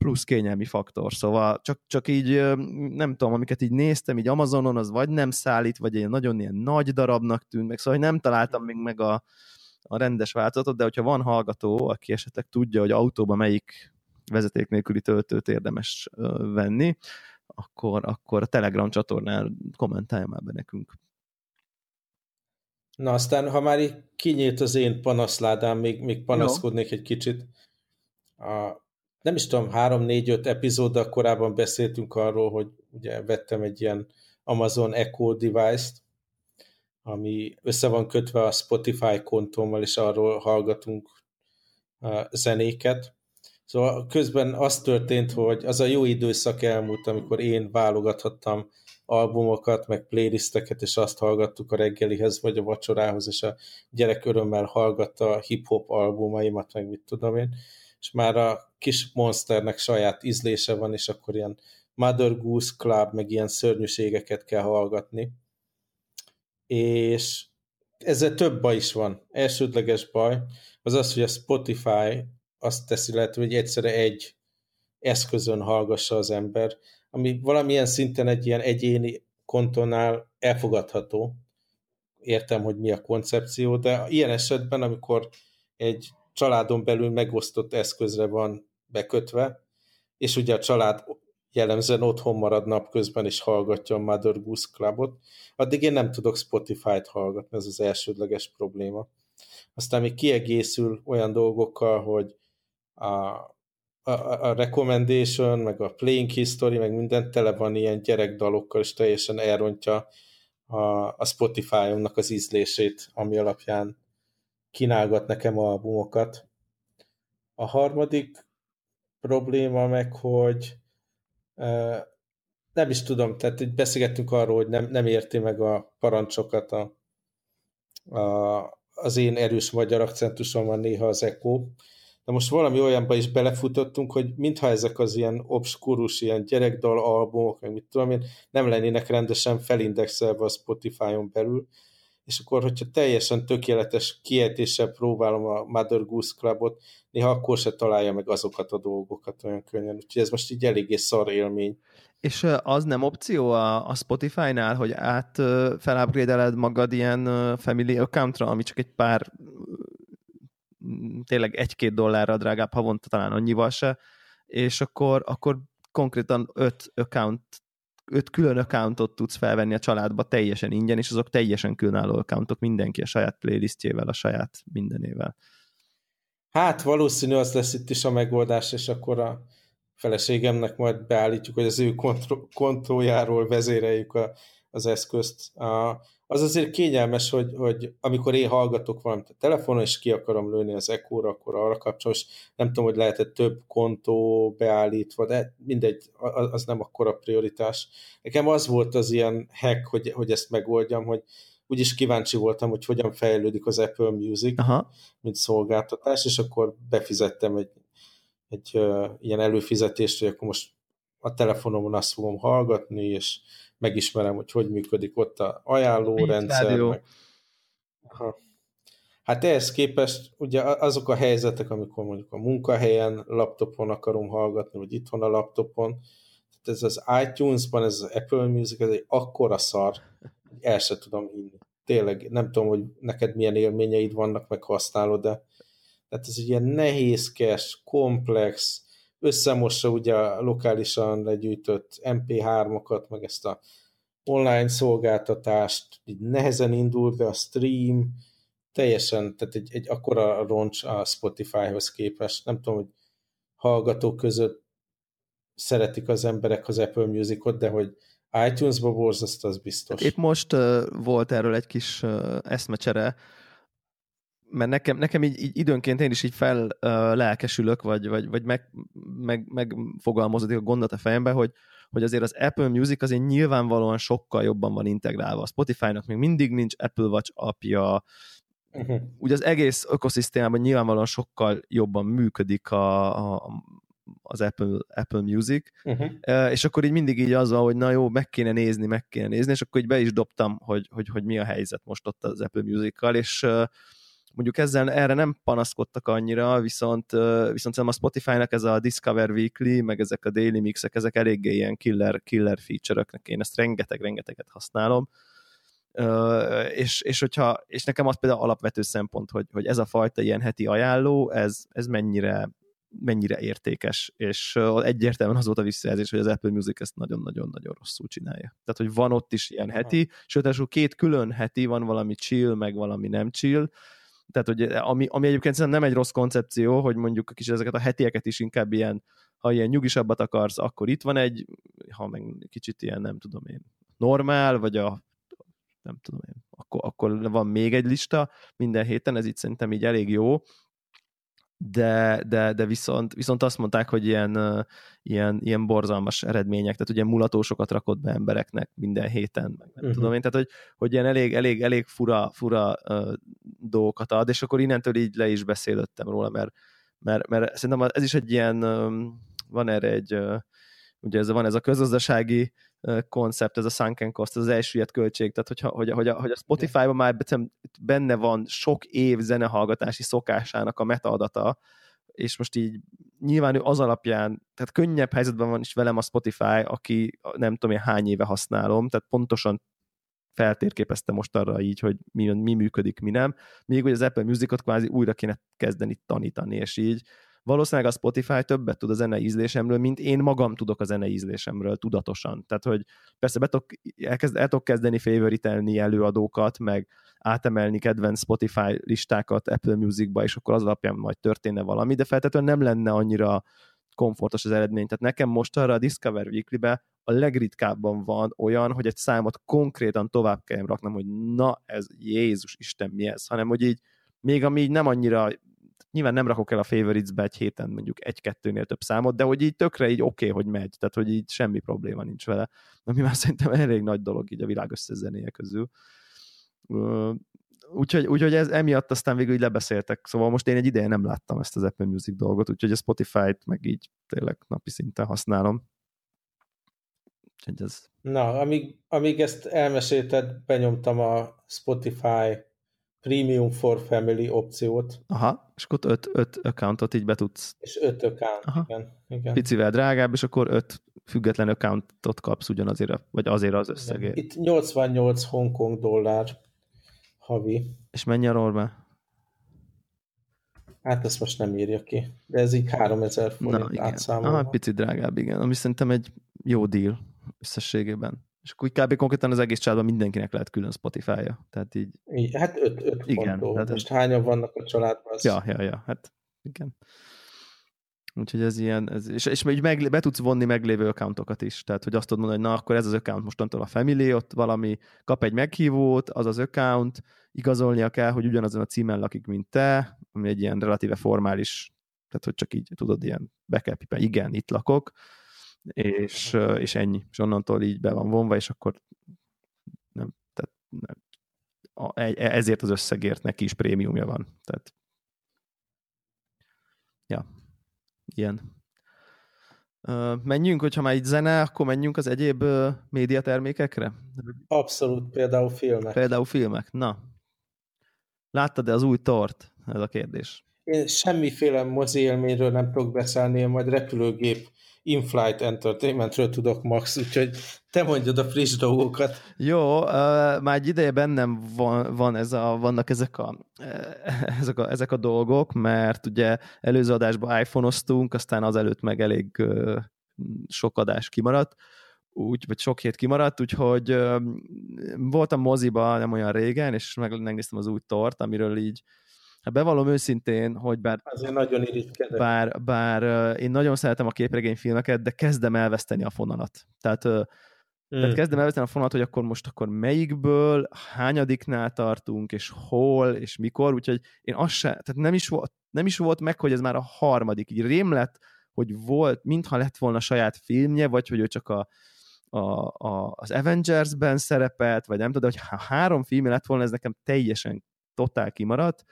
plusz kényelmi faktor, szóval csak, csak így nem tudom, amiket így néztem, így Amazonon az vagy nem szállít, vagy ilyen nagyon ilyen nagy darabnak tűnt meg, szóval nem találtam még meg a, a rendes változatot, de hogyha van hallgató, aki esetleg tudja, hogy autóban melyik vezeték nélküli töltőt érdemes venni, akkor, akkor a Telegram csatornán kommentálja már be nekünk. Na aztán, ha már így kinyílt az én panaszládám, még, még panaszkodnék Jó. egy kicsit. A, nem is tudom, három-négy-öt epizóddal korábban beszéltünk arról, hogy ugye vettem egy ilyen Amazon Echo device-t, ami össze van kötve a Spotify kontómmal, és arról hallgatunk zenéket. Szóval közben az történt, hogy az a jó időszak elmúlt, amikor én válogathattam albumokat, meg playlisteket, és azt hallgattuk a reggelihez, vagy a vacsorához, és a gyerek örömmel hallgatta a hip-hop albumaimat, meg mit tudom én és már a kis monsternek saját ízlése van, és akkor ilyen Mother Goose Club, meg ilyen szörnyűségeket kell hallgatni. És ezzel több baj is van. Elsődleges baj az az, hogy a Spotify azt teszi lehetővé, hogy egyszerre egy eszközön hallgassa az ember, ami valamilyen szinten egy ilyen egyéni kontonál elfogadható. Értem, hogy mi a koncepció, de ilyen esetben, amikor egy családon belül megosztott eszközre van bekötve, és ugye a család jellemzően otthon marad napközben, és hallgatja a Mother Goose Clubot, addig én nem tudok Spotify-t hallgatni, ez az elsődleges probléma. Aztán még kiegészül olyan dolgokkal, hogy a, a, a recommendation, meg a playing history, meg minden tele van ilyen gyerekdalokkal, és teljesen elrontja a, a Spotify-omnak az ízlését, ami alapján kínálgat nekem albumokat. A harmadik probléma meg, hogy nem is tudom, tehát beszélgettünk arról, hogy nem, nem érti meg a parancsokat a, a, az én erős magyar akcentusom van néha az Echo, de most valami olyanba is belefutottunk, hogy mintha ezek az ilyen obskurus, ilyen gyerekdal albumok, meg mit tudom én, nem lennének rendesen felindexelve a Spotify-on belül, és akkor, hogyha teljesen tökéletes kiejtéssel próbálom a Mother Goose Clubot, néha akkor se találja meg azokat a dolgokat olyan könnyen. Úgyhogy ez most így eléggé szar élmény. És az nem opció a, Spotify-nál, hogy át felupgrade magad ilyen family accountra, ami csak egy pár tényleg egy-két dollárra drágább havonta, talán annyival se, és akkor, akkor konkrétan öt account öt külön accountot tudsz felvenni a családba teljesen ingyen, és azok teljesen különálló accountok, mindenki a saját playlistjével, a saját mindenével. Hát valószínű az lesz itt is a megoldás, és akkor a feleségemnek majd beállítjuk, hogy az ő kontójáról vezéreljük a az eszközt. Az azért kényelmes, hogy, hogy amikor én hallgatok valamit a telefonon, és ki akarom lőni az echo akkor arra kapcsolatban, nem tudom, hogy lehet-e több kontó beállítva, de mindegy, az nem akkora prioritás. Nekem az volt az ilyen hack, hogy, hogy ezt megoldjam, hogy úgyis kíváncsi voltam, hogy hogyan fejlődik az Apple Music, Aha. mint szolgáltatás, és akkor befizettem egy, egy uh, ilyen előfizetést, hogy akkor most a telefonomon azt fogom hallgatni, és megismerem, hogy hogy működik ott a ajánlórendszer. Meg... Aha. Hát ehhez képest ugye azok a helyzetek, amikor mondjuk a munkahelyen laptopon akarom hallgatni, vagy itthon a laptopon, tehát ez az iTunes-ban, ez az Apple Music, ez egy akkora szar, hogy el se tudom hinni. Tényleg, nem tudom, hogy neked milyen élményeid vannak, meg használod, de tehát ez egy ilyen nehézkes, komplex, összemossa ugye a lokálisan legyűjtött MP3-okat, meg ezt a online szolgáltatást, így nehezen indul be a stream, teljesen, tehát egy, egy akkora roncs a Spotify-hoz képest. Nem tudom, hogy hallgatók között szeretik az emberek az Apple Music-ot, de hogy iTunes-ba borzaszt, az biztos. Épp most uh, volt erről egy kis uh, eszmecsere, mert nekem, nekem így, így időnként én is így fel uh, lelkesülök, vagy, vagy, vagy meg, meg, megfogalmazódik a gondot a fejembe, hogy, hogy azért az Apple Music azért nyilvánvalóan sokkal jobban van integrálva. A Spotify-nak még mindig nincs Apple Watch apja, uh-huh. ugye az egész ökoszisztémában nyilvánvalóan sokkal jobban működik a, a, az Apple, Apple Music, uh-huh. és akkor így mindig így az van, hogy na jó, meg kéne nézni, meg kéne nézni, és akkor így be is dobtam, hogy, hogy, hogy mi a helyzet most ott az Apple Music-kal, és mondjuk ezzel erre nem panaszkodtak annyira, viszont, viszont a Spotify-nak ez a Discover Weekly, meg ezek a Daily Mixek, ezek eléggé ilyen killer, killer feature-öknek, én ezt rengeteg-rengeteget használom, Uh, és, és, hogyha, és nekem az például alapvető szempont, hogy, hogy ez a fajta ilyen heti ajánló, ez, ez mennyire, mennyire értékes, és egyértelműen az volt a visszajelzés, hogy az Apple Music ezt nagyon-nagyon-nagyon rosszul csinálja. Tehát, hogy van ott is ilyen heti, sőt, két külön heti, van valami chill, meg valami nem chill, tehát, hogy ami, ami egyébként nem egy rossz koncepció, hogy mondjuk a kis ezeket a hetieket is inkább ilyen, ha ilyen nyugisabbat akarsz, akkor itt van egy, ha meg kicsit ilyen, nem tudom én, normál, vagy a nem tudom én, akkor, akkor van még egy lista minden héten, ez itt szerintem így elég jó, de, de, de viszont, viszont azt mondták, hogy ilyen, ilyen, ilyen borzalmas eredmények, tehát ugye mulatósokat rakott be embereknek minden héten, meg nem uh-huh. tudom én, tehát hogy, hogy ilyen elég, elég, elég fura, fura uh, dolgokat ad, és akkor innentől így le is beszélődtem róla, mert, mert, mert szerintem ez is egy ilyen, um, van erre egy, uh, ugye ez van ez a közgazdasági koncept, ez a sunken cost, ez az elsüllyedt költség, tehát hogyha, hogy, hogy, a, hogy a Spotify-ban már benne van sok év zenehallgatási szokásának a metaadata, és most így nyilván ő az alapján, tehát könnyebb helyzetben van is velem a Spotify, aki nem tudom én hány éve használom, tehát pontosan feltérképezte most arra így, hogy mi, mi működik, mi nem. Még hogy az Apple Musicot kvázi újra kéne kezdeni tanítani, és így valószínűleg a Spotify többet tud a zene ízlésemről, mint én magam tudok a zene ízlésemről tudatosan. Tehát, hogy persze be tudok, elkezd, el tudok kezdeni favoritelni előadókat, meg átemelni kedvenc Spotify listákat Apple Musicba, és akkor az alapján majd történne valami, de feltétlenül nem lenne annyira komfortos az eredmény. Tehát nekem most arra a Discover Weekly-be a legritkábban van olyan, hogy egy számot konkrétan tovább kell raknom, hogy na ez Jézus Isten mi ez, hanem hogy így még ami így nem annyira nyilván nem rakok el a favorites-be egy héten mondjuk egy-kettőnél több számot, de hogy így tökre így oké, okay, hogy megy, tehát hogy így semmi probléma nincs vele, ami már szerintem elég nagy dolog így a világ összezenéje közül. Úgyhogy, úgyhogy ez emiatt aztán végül így lebeszéltek, szóval most én egy ideje nem láttam ezt az Apple Music dolgot, úgyhogy a Spotify-t meg így tényleg napi szinten használom. Úgyhogy ez... Na, amíg, amíg ezt elmesélted, benyomtam a Spotify Premium for Family opciót. Aha, és akkor öt, öt accountot így be tudsz. És öt account, Aha. igen, igen. Picivel drágább, és akkor öt független accountot kapsz ugyanazért, vagy azért az összegért. Itt 88 Hongkong dollár havi. És mennyi a normál? Hát ezt most nem írja ki, de ez így 3000 forint átszámolva. Ah, picit drágább, igen. Ami szerintem egy jó deal összességében. És akkor kb. konkrétan az egész családban mindenkinek lehet külön Spotify-ja. Tehát így... így hát öt, öt igen, pontó. Tehát Most hányan vannak a családban? Az... Ja, ja, ja, hát igen. Úgyhogy ez ilyen, ez, és, és így meg, be tudsz vonni meglévő accountokat is, tehát hogy azt tudod mondani, hogy na akkor ez az account mostantól a family, ott valami kap egy meghívót, az az account, igazolnia kell, hogy ugyanazon a címen lakik, mint te, ami egy ilyen relatíve formális, tehát hogy csak így tudod, ilyen be kell pipen, igen, itt lakok, és, és ennyi. És onnantól így be van vonva, és akkor nem, tehát nem, e, ezért az összegért neki is prémiumja van. Tehát ja, ilyen. Menjünk, hogyha már itt zene, akkor menjünk az egyéb médiatermékekre? Abszolút, például filmek. Például filmek, na. Láttad-e az új tort? Ez a kérdés. Én semmiféle mozi élményről nem tudok beszélni, én majd repülőgép in-flight entertainmentről tudok, Max, úgyhogy te mondjad a friss dolgokat. Jó, uh, már egy ideje bennem van, van ez a, vannak ezek a, ezek, a, ezek a dolgok, mert ugye előző adásban iPhone-oztunk, aztán azelőtt meg elég uh, sok adás kimaradt, úgy, vagy sok hét kimaradt, úgyhogy uh, voltam moziba nem olyan régen, és meg, megnéztem az új tort, amiről így Hát bevallom őszintén, hogy bár... Azért nagyon irigykedek. Bár, bár én nagyon szeretem a képregényfilmeket, de kezdem elveszteni a fonalat. Tehát, mm. tehát kezdem elveszteni a fonalat, hogy akkor most akkor melyikből, hányadiknál tartunk, és hol, és mikor, úgyhogy én azt se, tehát nem is volt, nem is volt meg, hogy ez már a harmadik. Így rém lett, hogy volt, mintha lett volna saját filmje, vagy hogy ő csak a, a, a, az Avengers-ben szerepelt, vagy nem tudom, hogy ha három filmje lett volna, ez nekem teljesen totál kimaradt,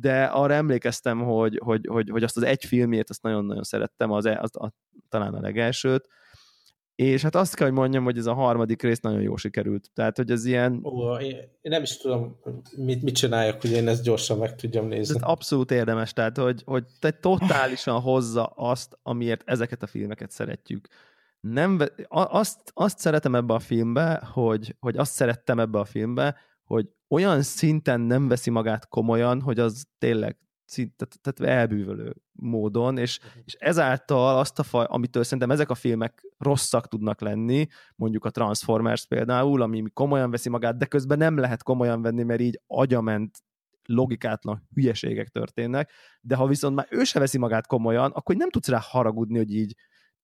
de arra emlékeztem, hogy, hogy, hogy, hogy azt az egy filmét, azt nagyon-nagyon szerettem, az, e, az a, talán a legelsőt, és hát azt kell, hogy mondjam, hogy ez a harmadik rész nagyon jó sikerült. Tehát, hogy ez ilyen... Ó, én, nem is tudom, mit, mit csináljak, hogy én ezt gyorsan meg tudjam nézni. Ez abszolút érdemes, tehát, hogy, hogy te totálisan hozza azt, amiért ezeket a filmeket szeretjük. Nem, azt, azt szeretem ebbe a filmbe, hogy, hogy azt szerettem ebbe a filmbe, hogy olyan szinten nem veszi magát komolyan, hogy az tényleg tehát, tehát elbűvölő módon, és, uh-huh. és ezáltal azt a faj, amitől szerintem ezek a filmek rosszak tudnak lenni, mondjuk a Transformers például, ami komolyan veszi magát, de közben nem lehet komolyan venni, mert így agyament logikátlan hülyeségek történnek, de ha viszont már ő se veszi magát komolyan, akkor nem tudsz rá haragudni, hogy így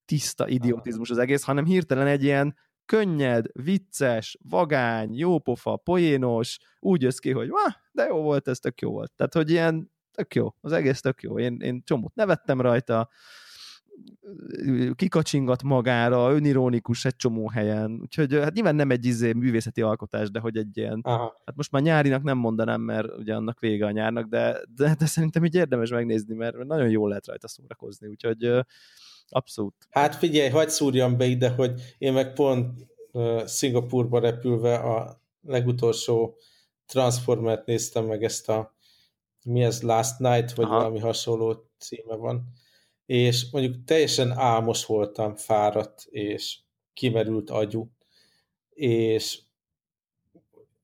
tiszta idiotizmus az egész, hanem hirtelen egy ilyen könnyed, vicces, vagány, jópofa, poénos, úgy jössz ki, hogy ah, de jó volt, ez tök jó volt. Tehát, hogy ilyen tök jó, az egész tök jó. Én, én csomót nevettem rajta, kikacsingat magára, önironikus egy csomó helyen, úgyhogy hát nyilván nem egy izé művészeti alkotás, de hogy egy ilyen, Aha. hát most már nyárinak nem mondanám, mert ugye annak vége a nyárnak, de, de, de szerintem így érdemes megnézni, mert nagyon jól lehet rajta szórakozni, úgyhogy Abszolút. Hát figyelj, hagyd szúrjam be ide, hogy én meg pont uh, Szingapurba repülve a legutolsó Transformert néztem meg ezt a mi ez, Last Night, vagy Aha. valami hasonló címe van. És mondjuk teljesen álmos voltam, fáradt, és kimerült agyú, és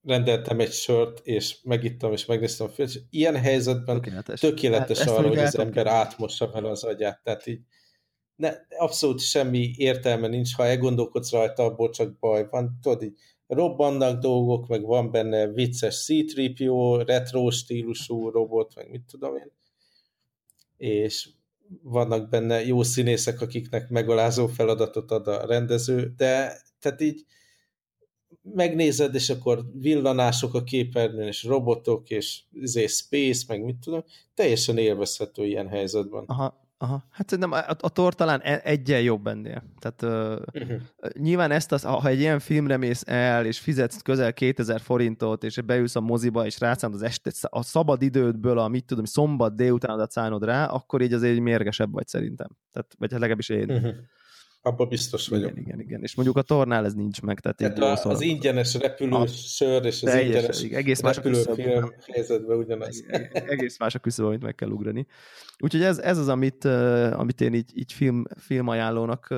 rendeltem egy sört, és megittam, és megnéztem a filmet, és ilyen helyzetben tökéletes, tökéletes hát arra, hogy az ember átmossa fel az agyát. Tehát így ne, abszolút semmi értelme nincs, ha elgondolkodsz rajta, abból csak baj van. Tudod, így robbannak dolgok, meg van benne vicces C-3PO, retro stílusú robot, meg mit tudom én. És vannak benne jó színészek, akiknek megalázó feladatot ad a rendező, de tehát így megnézed, és akkor villanások a képernyőn, és robotok, és izé, space, meg mit tudom, teljesen élvezhető ilyen helyzetben. Aha, Aha, hát nem, a, a tor talán e, egyen jobb ennél. Tehát uh-huh. nyilván ezt, az, ha egy ilyen filmre mész el, és fizetsz közel 2000 forintot, és beülsz a moziba, és rászánod az este, a szabad idődből, a mit tudom, szombat délutánodat szánod rá, akkor így azért mérgesebb vagy szerintem. Tehát, vagy hát legalábbis én. Uh-huh. Abban biztos vagyok. Igen, igen, igen. És mondjuk a tornál ez nincs meg. Tehát, tehát a, az ingyenes repülő a, sör és az ingyenes egész más repülőfilm helyzetben ugyanaz. Egész más a küszöb, amit meg kell ugrani. Úgyhogy ez, ez az, amit, amit én így, így film, filmajánlónak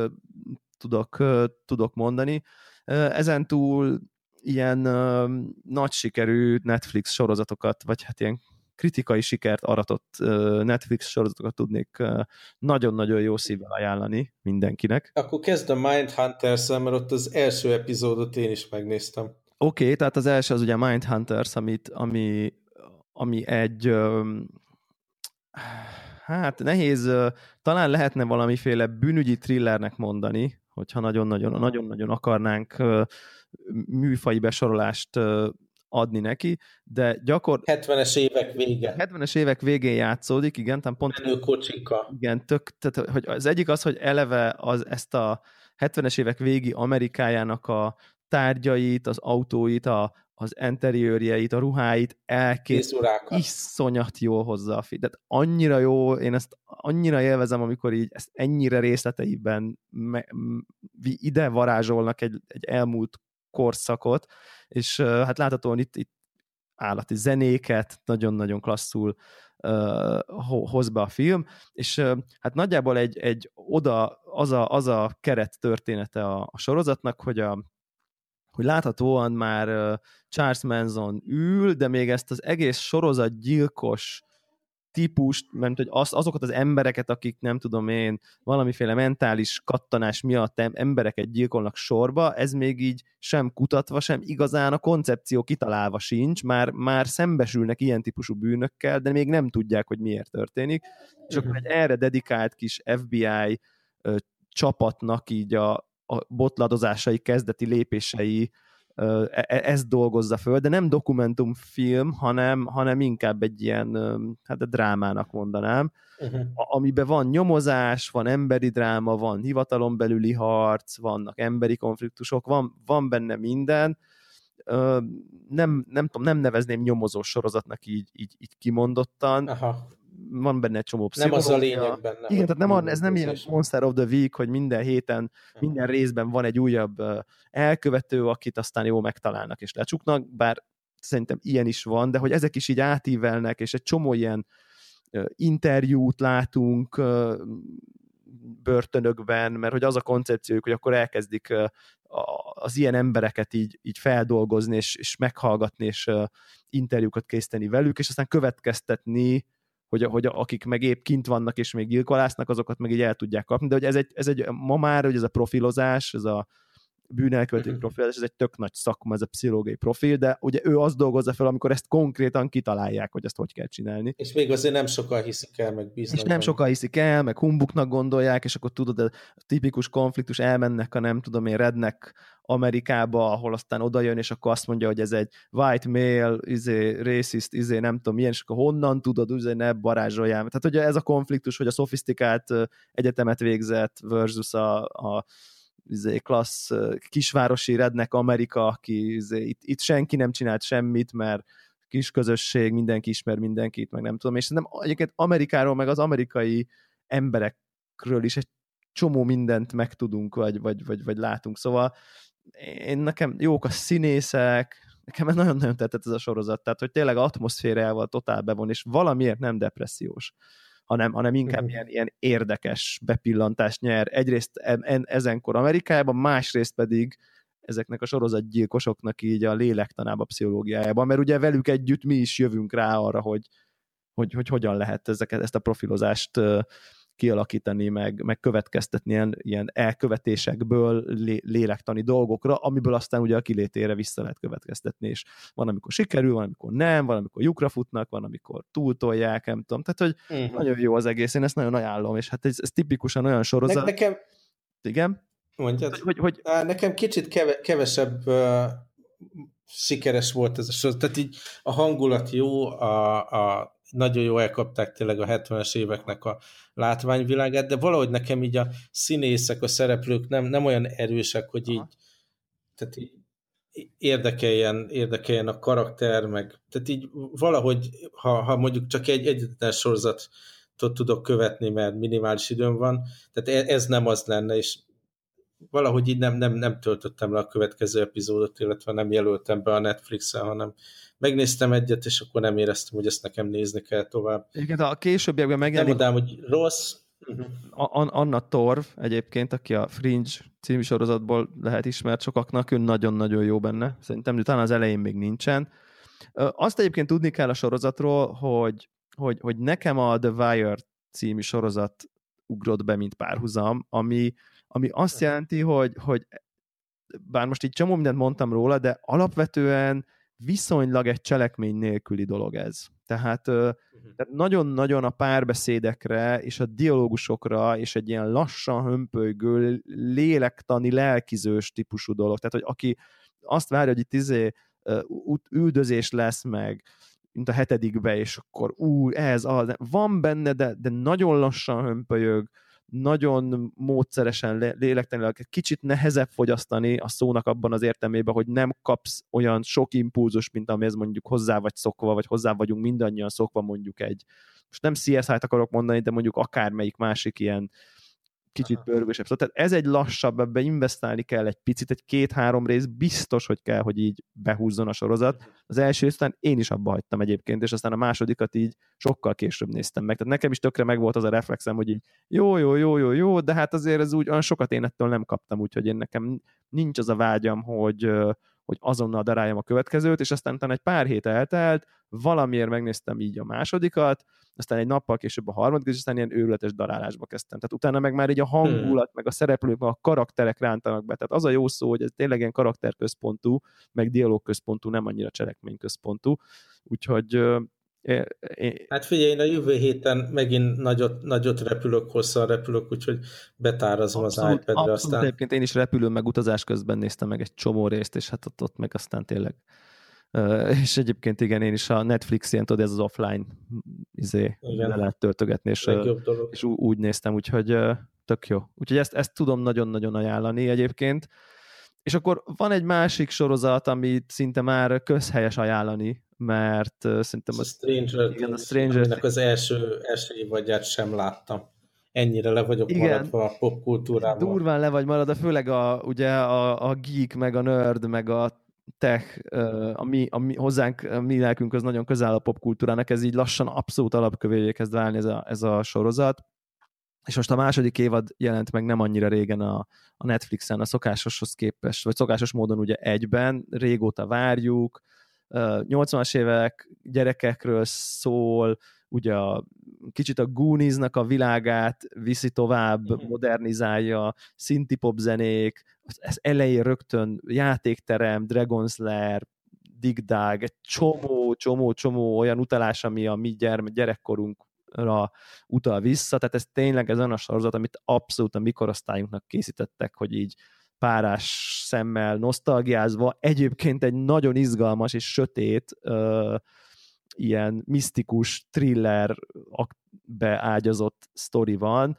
tudok, tudok mondani. Ezen túl ilyen nagy sikerű Netflix sorozatokat, vagy hát ilyen kritikai sikert aratott Netflix sorozatokat tudnék nagyon-nagyon jó szívvel ajánlani mindenkinek. Akkor kezd a Mindhunters, mert ott az első epizódot én is megnéztem. Oké, okay, tehát az első az ugye Mindhunters, amit, ami, ami egy hát nehéz, talán lehetne valamiféle bűnügyi thrillernek mondani, hogyha nagyon-nagyon, nagyon-nagyon akarnánk műfai besorolást adni neki, de gyakor... 70-es évek vége. 70-es évek végén játszódik, igen, tehát pont... kocsika. Igen, tök, tehát, hogy az egyik az, hogy eleve az, ezt a 70-es évek végi Amerikájának a tárgyait, az autóit, a, az interiőrjeit, a ruháit elkész, iszonyat jól hozzá a Tehát annyira jó, én ezt annyira élvezem, amikor így ezt ennyire részleteiben me, ide varázsolnak egy, egy elmúlt korszakot, és hát láthatóan itt, itt állati zenéket, nagyon-nagyon klasszul uh, hoz be a film, és uh, hát nagyjából egy, egy oda, az a, az a keret története a, a sorozatnak, hogy a hogy láthatóan már Charles Manson ül, de még ezt az egész sorozat gyilkos típust, mert hogy az, azokat az embereket, akik nem tudom én, valamiféle mentális kattanás miatt embereket gyilkolnak sorba, ez még így sem kutatva, sem igazán a koncepció kitalálva sincs, már, már szembesülnek ilyen típusú bűnökkel, de még nem tudják, hogy miért történik, és akkor egy erre dedikált kis FBI ö, csapatnak így a, a botladozásai kezdeti lépései ezt dolgozza föl, de nem dokumentumfilm, hanem, hanem inkább egy ilyen, hát a drámának mondanám, uh-huh. amiben van nyomozás, van emberi dráma, van hivatalon belüli harc, vannak emberi konfliktusok, van, van benne minden, nem, nem tudom, nem nevezném nyomozó sorozatnak így, így, így kimondottan, Aha van benne egy csomó pszichológia. Nem az a lényeg benne. Igen, tehát nem, ez nem ilyen Monster of the Week, hogy minden héten, minden részben van egy újabb elkövető, akit aztán jó megtalálnak és lecsuknak, bár szerintem ilyen is van, de hogy ezek is így átívelnek, és egy csomó ilyen interjút látunk börtönökben, mert hogy az a koncepciójuk, hogy akkor elkezdik az ilyen embereket így, így feldolgozni, és, és meghallgatni, és interjúkat készíteni velük, és aztán következtetni hogy, hogy akik meg épp kint vannak és még gyilkolásznak, azokat meg így el tudják kapni, de hogy ez egy, ez egy ma már, hogy ez a profilozás, ez a bűnelkövető uh-huh. profilozás, ez egy tök nagy szakma, ez a pszichológiai profil, de ugye ő azt dolgozza fel, amikor ezt konkrétan kitalálják, hogy ezt hogy kell csinálni. És még azért nem sokkal hiszik el, meg bíznak. És nem sokkal hiszik el, meg humbuknak gondolják, és akkor tudod, a tipikus konfliktus elmennek a nem tudom én rednek Amerikába, ahol aztán oda jön, és akkor azt mondja, hogy ez egy white male, izé, racist, izé, nem tudom milyen, és akkor honnan tudod, izé, ne barázsoljál. Tehát ugye ez a konfliktus, hogy a szofisztikált egyetemet végzett versus a, a izé, klassz kisvárosi rednek Amerika, aki izé, itt, itt senki nem csinált semmit, mert kis közösség, mindenki ismer mindenkit, meg nem tudom, és nem egyébként Amerikáról, meg az amerikai emberekről is egy csomó mindent megtudunk, vagy, vagy, vagy, vagy látunk, szóval én nekem jók a színészek, nekem nagyon-nagyon tetszett ez a sorozat, tehát hogy tényleg atmoszférával totál bevon, és valamiért nem depressziós, hanem, hanem inkább mm. ilyen, ilyen érdekes bepillantást nyer. Egyrészt en, ezenkor Amerikában, másrészt pedig ezeknek a sorozatgyilkosoknak így a lélektanába, pszichológiájában, mert ugye velük együtt mi is jövünk rá arra, hogy, hogy, hogy hogyan lehet ezeket, ezt a profilozást kialakítani, meg, meg következtetni ilyen, ilyen elkövetésekből lé, lélektani dolgokra, amiből aztán ugye a kilétére vissza lehet következtetni, és van, amikor sikerül, van, amikor nem, van, amikor lyukra futnak, van, amikor túltolják, nem tudom, tehát, hogy uh-huh. nagyon jó az egész, én ezt nagyon ajánlom, és hát ez, ez tipikusan olyan sorozat. Ne, nekem... Igen? Mondjad. Hogy, hogy... Nekem kicsit keve, kevesebb uh, sikeres volt ez a sorozat, tehát így a hangulat jó, a, a nagyon jó elkapták tényleg a 70-es éveknek a látványvilágát, de valahogy nekem így a színészek, a szereplők nem, nem olyan erősek, hogy így, tehát így érdekeljen, érdekeljen a karakter, meg tehát így valahogy, ha, ha mondjuk csak egy egyetlen sorozatot tudok követni, mert minimális időm van, tehát e, ez nem az lenne, és valahogy így nem, nem, nem töltöttem le a következő epizódot, illetve nem jelöltem be a Netflixen, hanem megnéztem egyet, és akkor nem éreztem, hogy ezt nekem nézni kell tovább. Igen, a későbbiekben megjelenik... Nem mondám, hogy rossz. Uh-huh. Anna Torv egyébként, aki a Fringe című sorozatból lehet ismert sokaknak, ő nagyon-nagyon jó benne. Szerintem talán az elején még nincsen. Azt egyébként tudni kell a sorozatról, hogy, hogy, hogy nekem a The Wire című sorozat ugrott be, mint párhuzam, ami, ami azt jelenti, hogy, hogy bár most így csomó mindent mondtam róla, de alapvetően viszonylag egy cselekmény nélküli dolog ez. Tehát, uh-huh. tehát nagyon-nagyon a párbeszédekre és a dialógusokra és egy ilyen lassan hömpölygő, lélektani, lelkizős típusú dolog. Tehát, hogy aki azt várja, hogy itt izé üldözés lesz meg, mint a hetedikbe, és akkor ú, ez az, van benne, de, de nagyon lassan hömpölyög, nagyon módszeresen lélektanilag kicsit nehezebb fogyasztani a szónak abban az értelmében, hogy nem kapsz olyan sok impulzus, mint amihez mondjuk hozzá vagy szokva, vagy hozzá vagyunk mindannyian szokva mondjuk egy, most nem CSI-t akarok mondani, de mondjuk akármelyik másik ilyen kicsit pörgősebb. Szóval, tehát ez egy lassabb, ebbe investálni kell egy picit, egy két-három rész biztos, hogy kell, hogy így behúzzon a sorozat. Az első aztán én is abba hagytam egyébként, és aztán a másodikat így sokkal később néztem meg. Tehát nekem is tökre megvolt az a reflexem, hogy így jó, jó, jó, jó, jó, de hát azért ez úgy olyan sokat én ettől nem kaptam, úgyhogy én nekem nincs az a vágyam, hogy, hogy azonnal daráljam a következőt, és aztán egy pár hét eltelt, valamiért megnéztem így a másodikat, aztán egy nappal később a harmadik, és aztán ilyen őrületes darálásba kezdtem. Tehát utána meg már így a hangulat, hmm. meg a szereplők, meg a karakterek rántanak be. Tehát az a jó szó, hogy ez tényleg ilyen karakterközpontú, meg dialógközpontú, nem annyira cselekményközpontú. Úgyhogy É, é. Hát figyelj, én a jövő héten megint nagyot, nagyot repülök, hosszan repülök, úgyhogy betárazom abszolút, az iPad-re. Aztán... egyébként én is repülőn, meg utazás közben néztem meg egy csomó részt, és hát ott, ott meg aztán tényleg és egyébként igen, én is a Netflix ilyen, tudod, ez az offline izé, igen. le lehet töltögetni, és, és úgy néztem, úgyhogy tök jó. Úgyhogy ezt, ezt tudom nagyon-nagyon ajánlani egyébként. És akkor van egy másik sorozat, amit szinte már közhelyes ajánlani, mert szerintem... A Stranger igen, a Stranger az első, első évadját sem láttam. Ennyire le vagyok igen, maradva a popkultúrában. Durván le vagy maradva, főleg a, ugye a, a geek, meg a nerd, meg a tech, a mi, a mi, hozzánk, a mi lelkünk az nagyon közel a popkultúrának, ez így lassan abszolút alapkövévé kezd válni ez a, ez a sorozat. És most a második évad jelent meg nem annyira régen a, a Netflixen, a szokásoshoz képest, vagy szokásos módon ugye egyben, régóta várjuk, 80-as évek gyerekekről szól, ugye a, kicsit a Gooniesnak a világát viszi tovább, mhm. modernizálja, pop zenék, ez elején rögtön játékterem, Dragon's Lair, Dig Dug, egy csomó, csomó, csomó olyan utalás, ami a mi gyerme, gyerekkorunkra utal vissza, tehát ez tényleg ez olyan a sorozat, amit abszolút a mikorosztályunknak készítettek, hogy így párás szemmel nosztalgiázva, egyébként egy nagyon izgalmas és sötét uh, ilyen misztikus thriller beágyazott sztori van,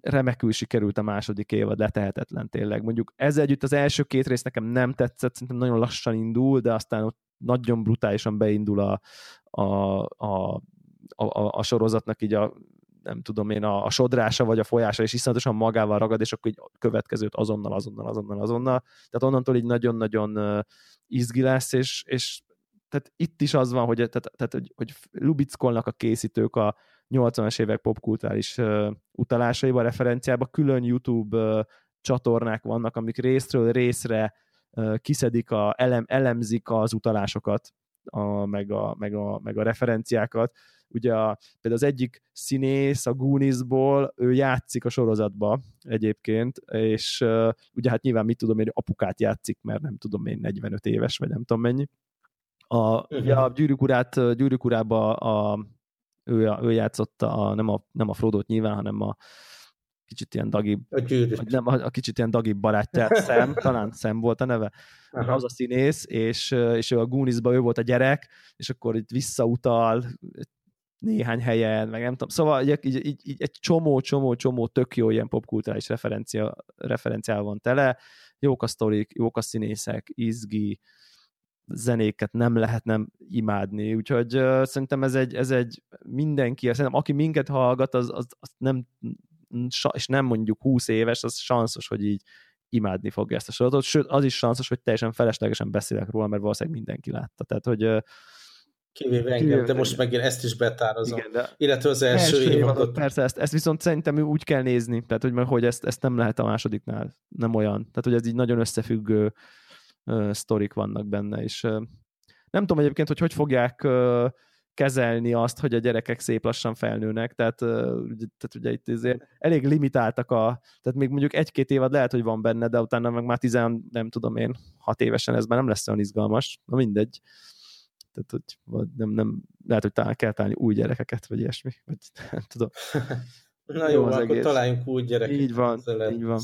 remekül sikerült a második évad, letehetetlen tényleg. Mondjuk ez együtt az első két rész nekem nem tetszett, szerintem nagyon lassan indul, de aztán ott nagyon brutálisan beindul a, a, a, a, a sorozatnak így a nem tudom én, a, a sodrása vagy a folyása, és iszonyatosan magával ragad, és akkor így következőt azonnal, azonnal, azonnal, azonnal. Tehát onnantól így nagyon-nagyon izgi lesz, és, és tehát itt is az van, hogy, tehát, tehát, hogy, hogy lubickolnak a készítők a 80-as évek popkulturális utalásaiba, referenciába, külön YouTube csatornák vannak, amik részről részre kiszedik, a, elem, elemzik az utalásokat, a, meg, a, meg, a, meg a referenciákat. Ugye a, például az egyik színész a Gooniesból, ő játszik a sorozatba egyébként, és uh, ugye hát nyilván mit tudom én, apukát játszik, mert nem tudom én 45 éves, vagy nem tudom mennyi. A, ugye a gyűrűk urát, gyűrűk urába a, ő, ő játszotta a, nem, a, nem a Frodo-t nyilván, hanem a kicsit ilyen dagibb, nem, a, kicsit ilyen dagibb barátját, Sam, talán Sam volt a neve, Aha. az a színész, és, és ő a Gooniesban ő volt a gyerek, és akkor itt visszautal néhány helyen, meg nem tudom. Szóval így, így, így, így egy csomó, csomó, csomó tök jó ilyen popkulturális referencia, referenciával van tele, jók a sztorik, jók a színészek, izgi, zenéket nem lehet nem imádni, úgyhogy uh, szerintem ez egy, ez egy mindenki, szerintem aki minket hallgat, az, az, az nem, és nem mondjuk 20 éves, az sanszos, hogy így imádni fogja ezt a sorozatot, sőt, az is sanszos, hogy teljesen feleslegesen beszélek róla, mert valószínűleg mindenki látta. Tehát, hogy uh, Kivéve engem, Kivéve de most meg én ezt is betárazom. Igen, de Illetve az első, első évadot. Persze, ezt, ezt viszont szerintem úgy kell nézni, tehát hogy, hogy ezt, ezt nem lehet a másodiknál, nem olyan. Tehát, hogy ez így nagyon összefüggő sztorik vannak benne, és nem tudom egyébként, hogy hogy fogják kezelni azt, hogy a gyerekek szép lassan felnőnek, tehát, tehát ugye itt azért elég limitáltak a, tehát még mondjuk egy-két évad lehet, hogy van benne, de utána meg már tizen, nem tudom én, hat évesen ez már nem lesz olyan izgalmas, na mindegy. Tehát, hogy vagy nem, nem, lehet, hogy talán kell találni új gyerekeket, vagy ilyesmi, vagy nem tudom. Na jó, jó akkor egész. találjunk új gyerekeket. Így van, így van.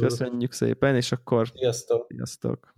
Köszönjük szépen, és akkor Sziasztok! Sziasztok!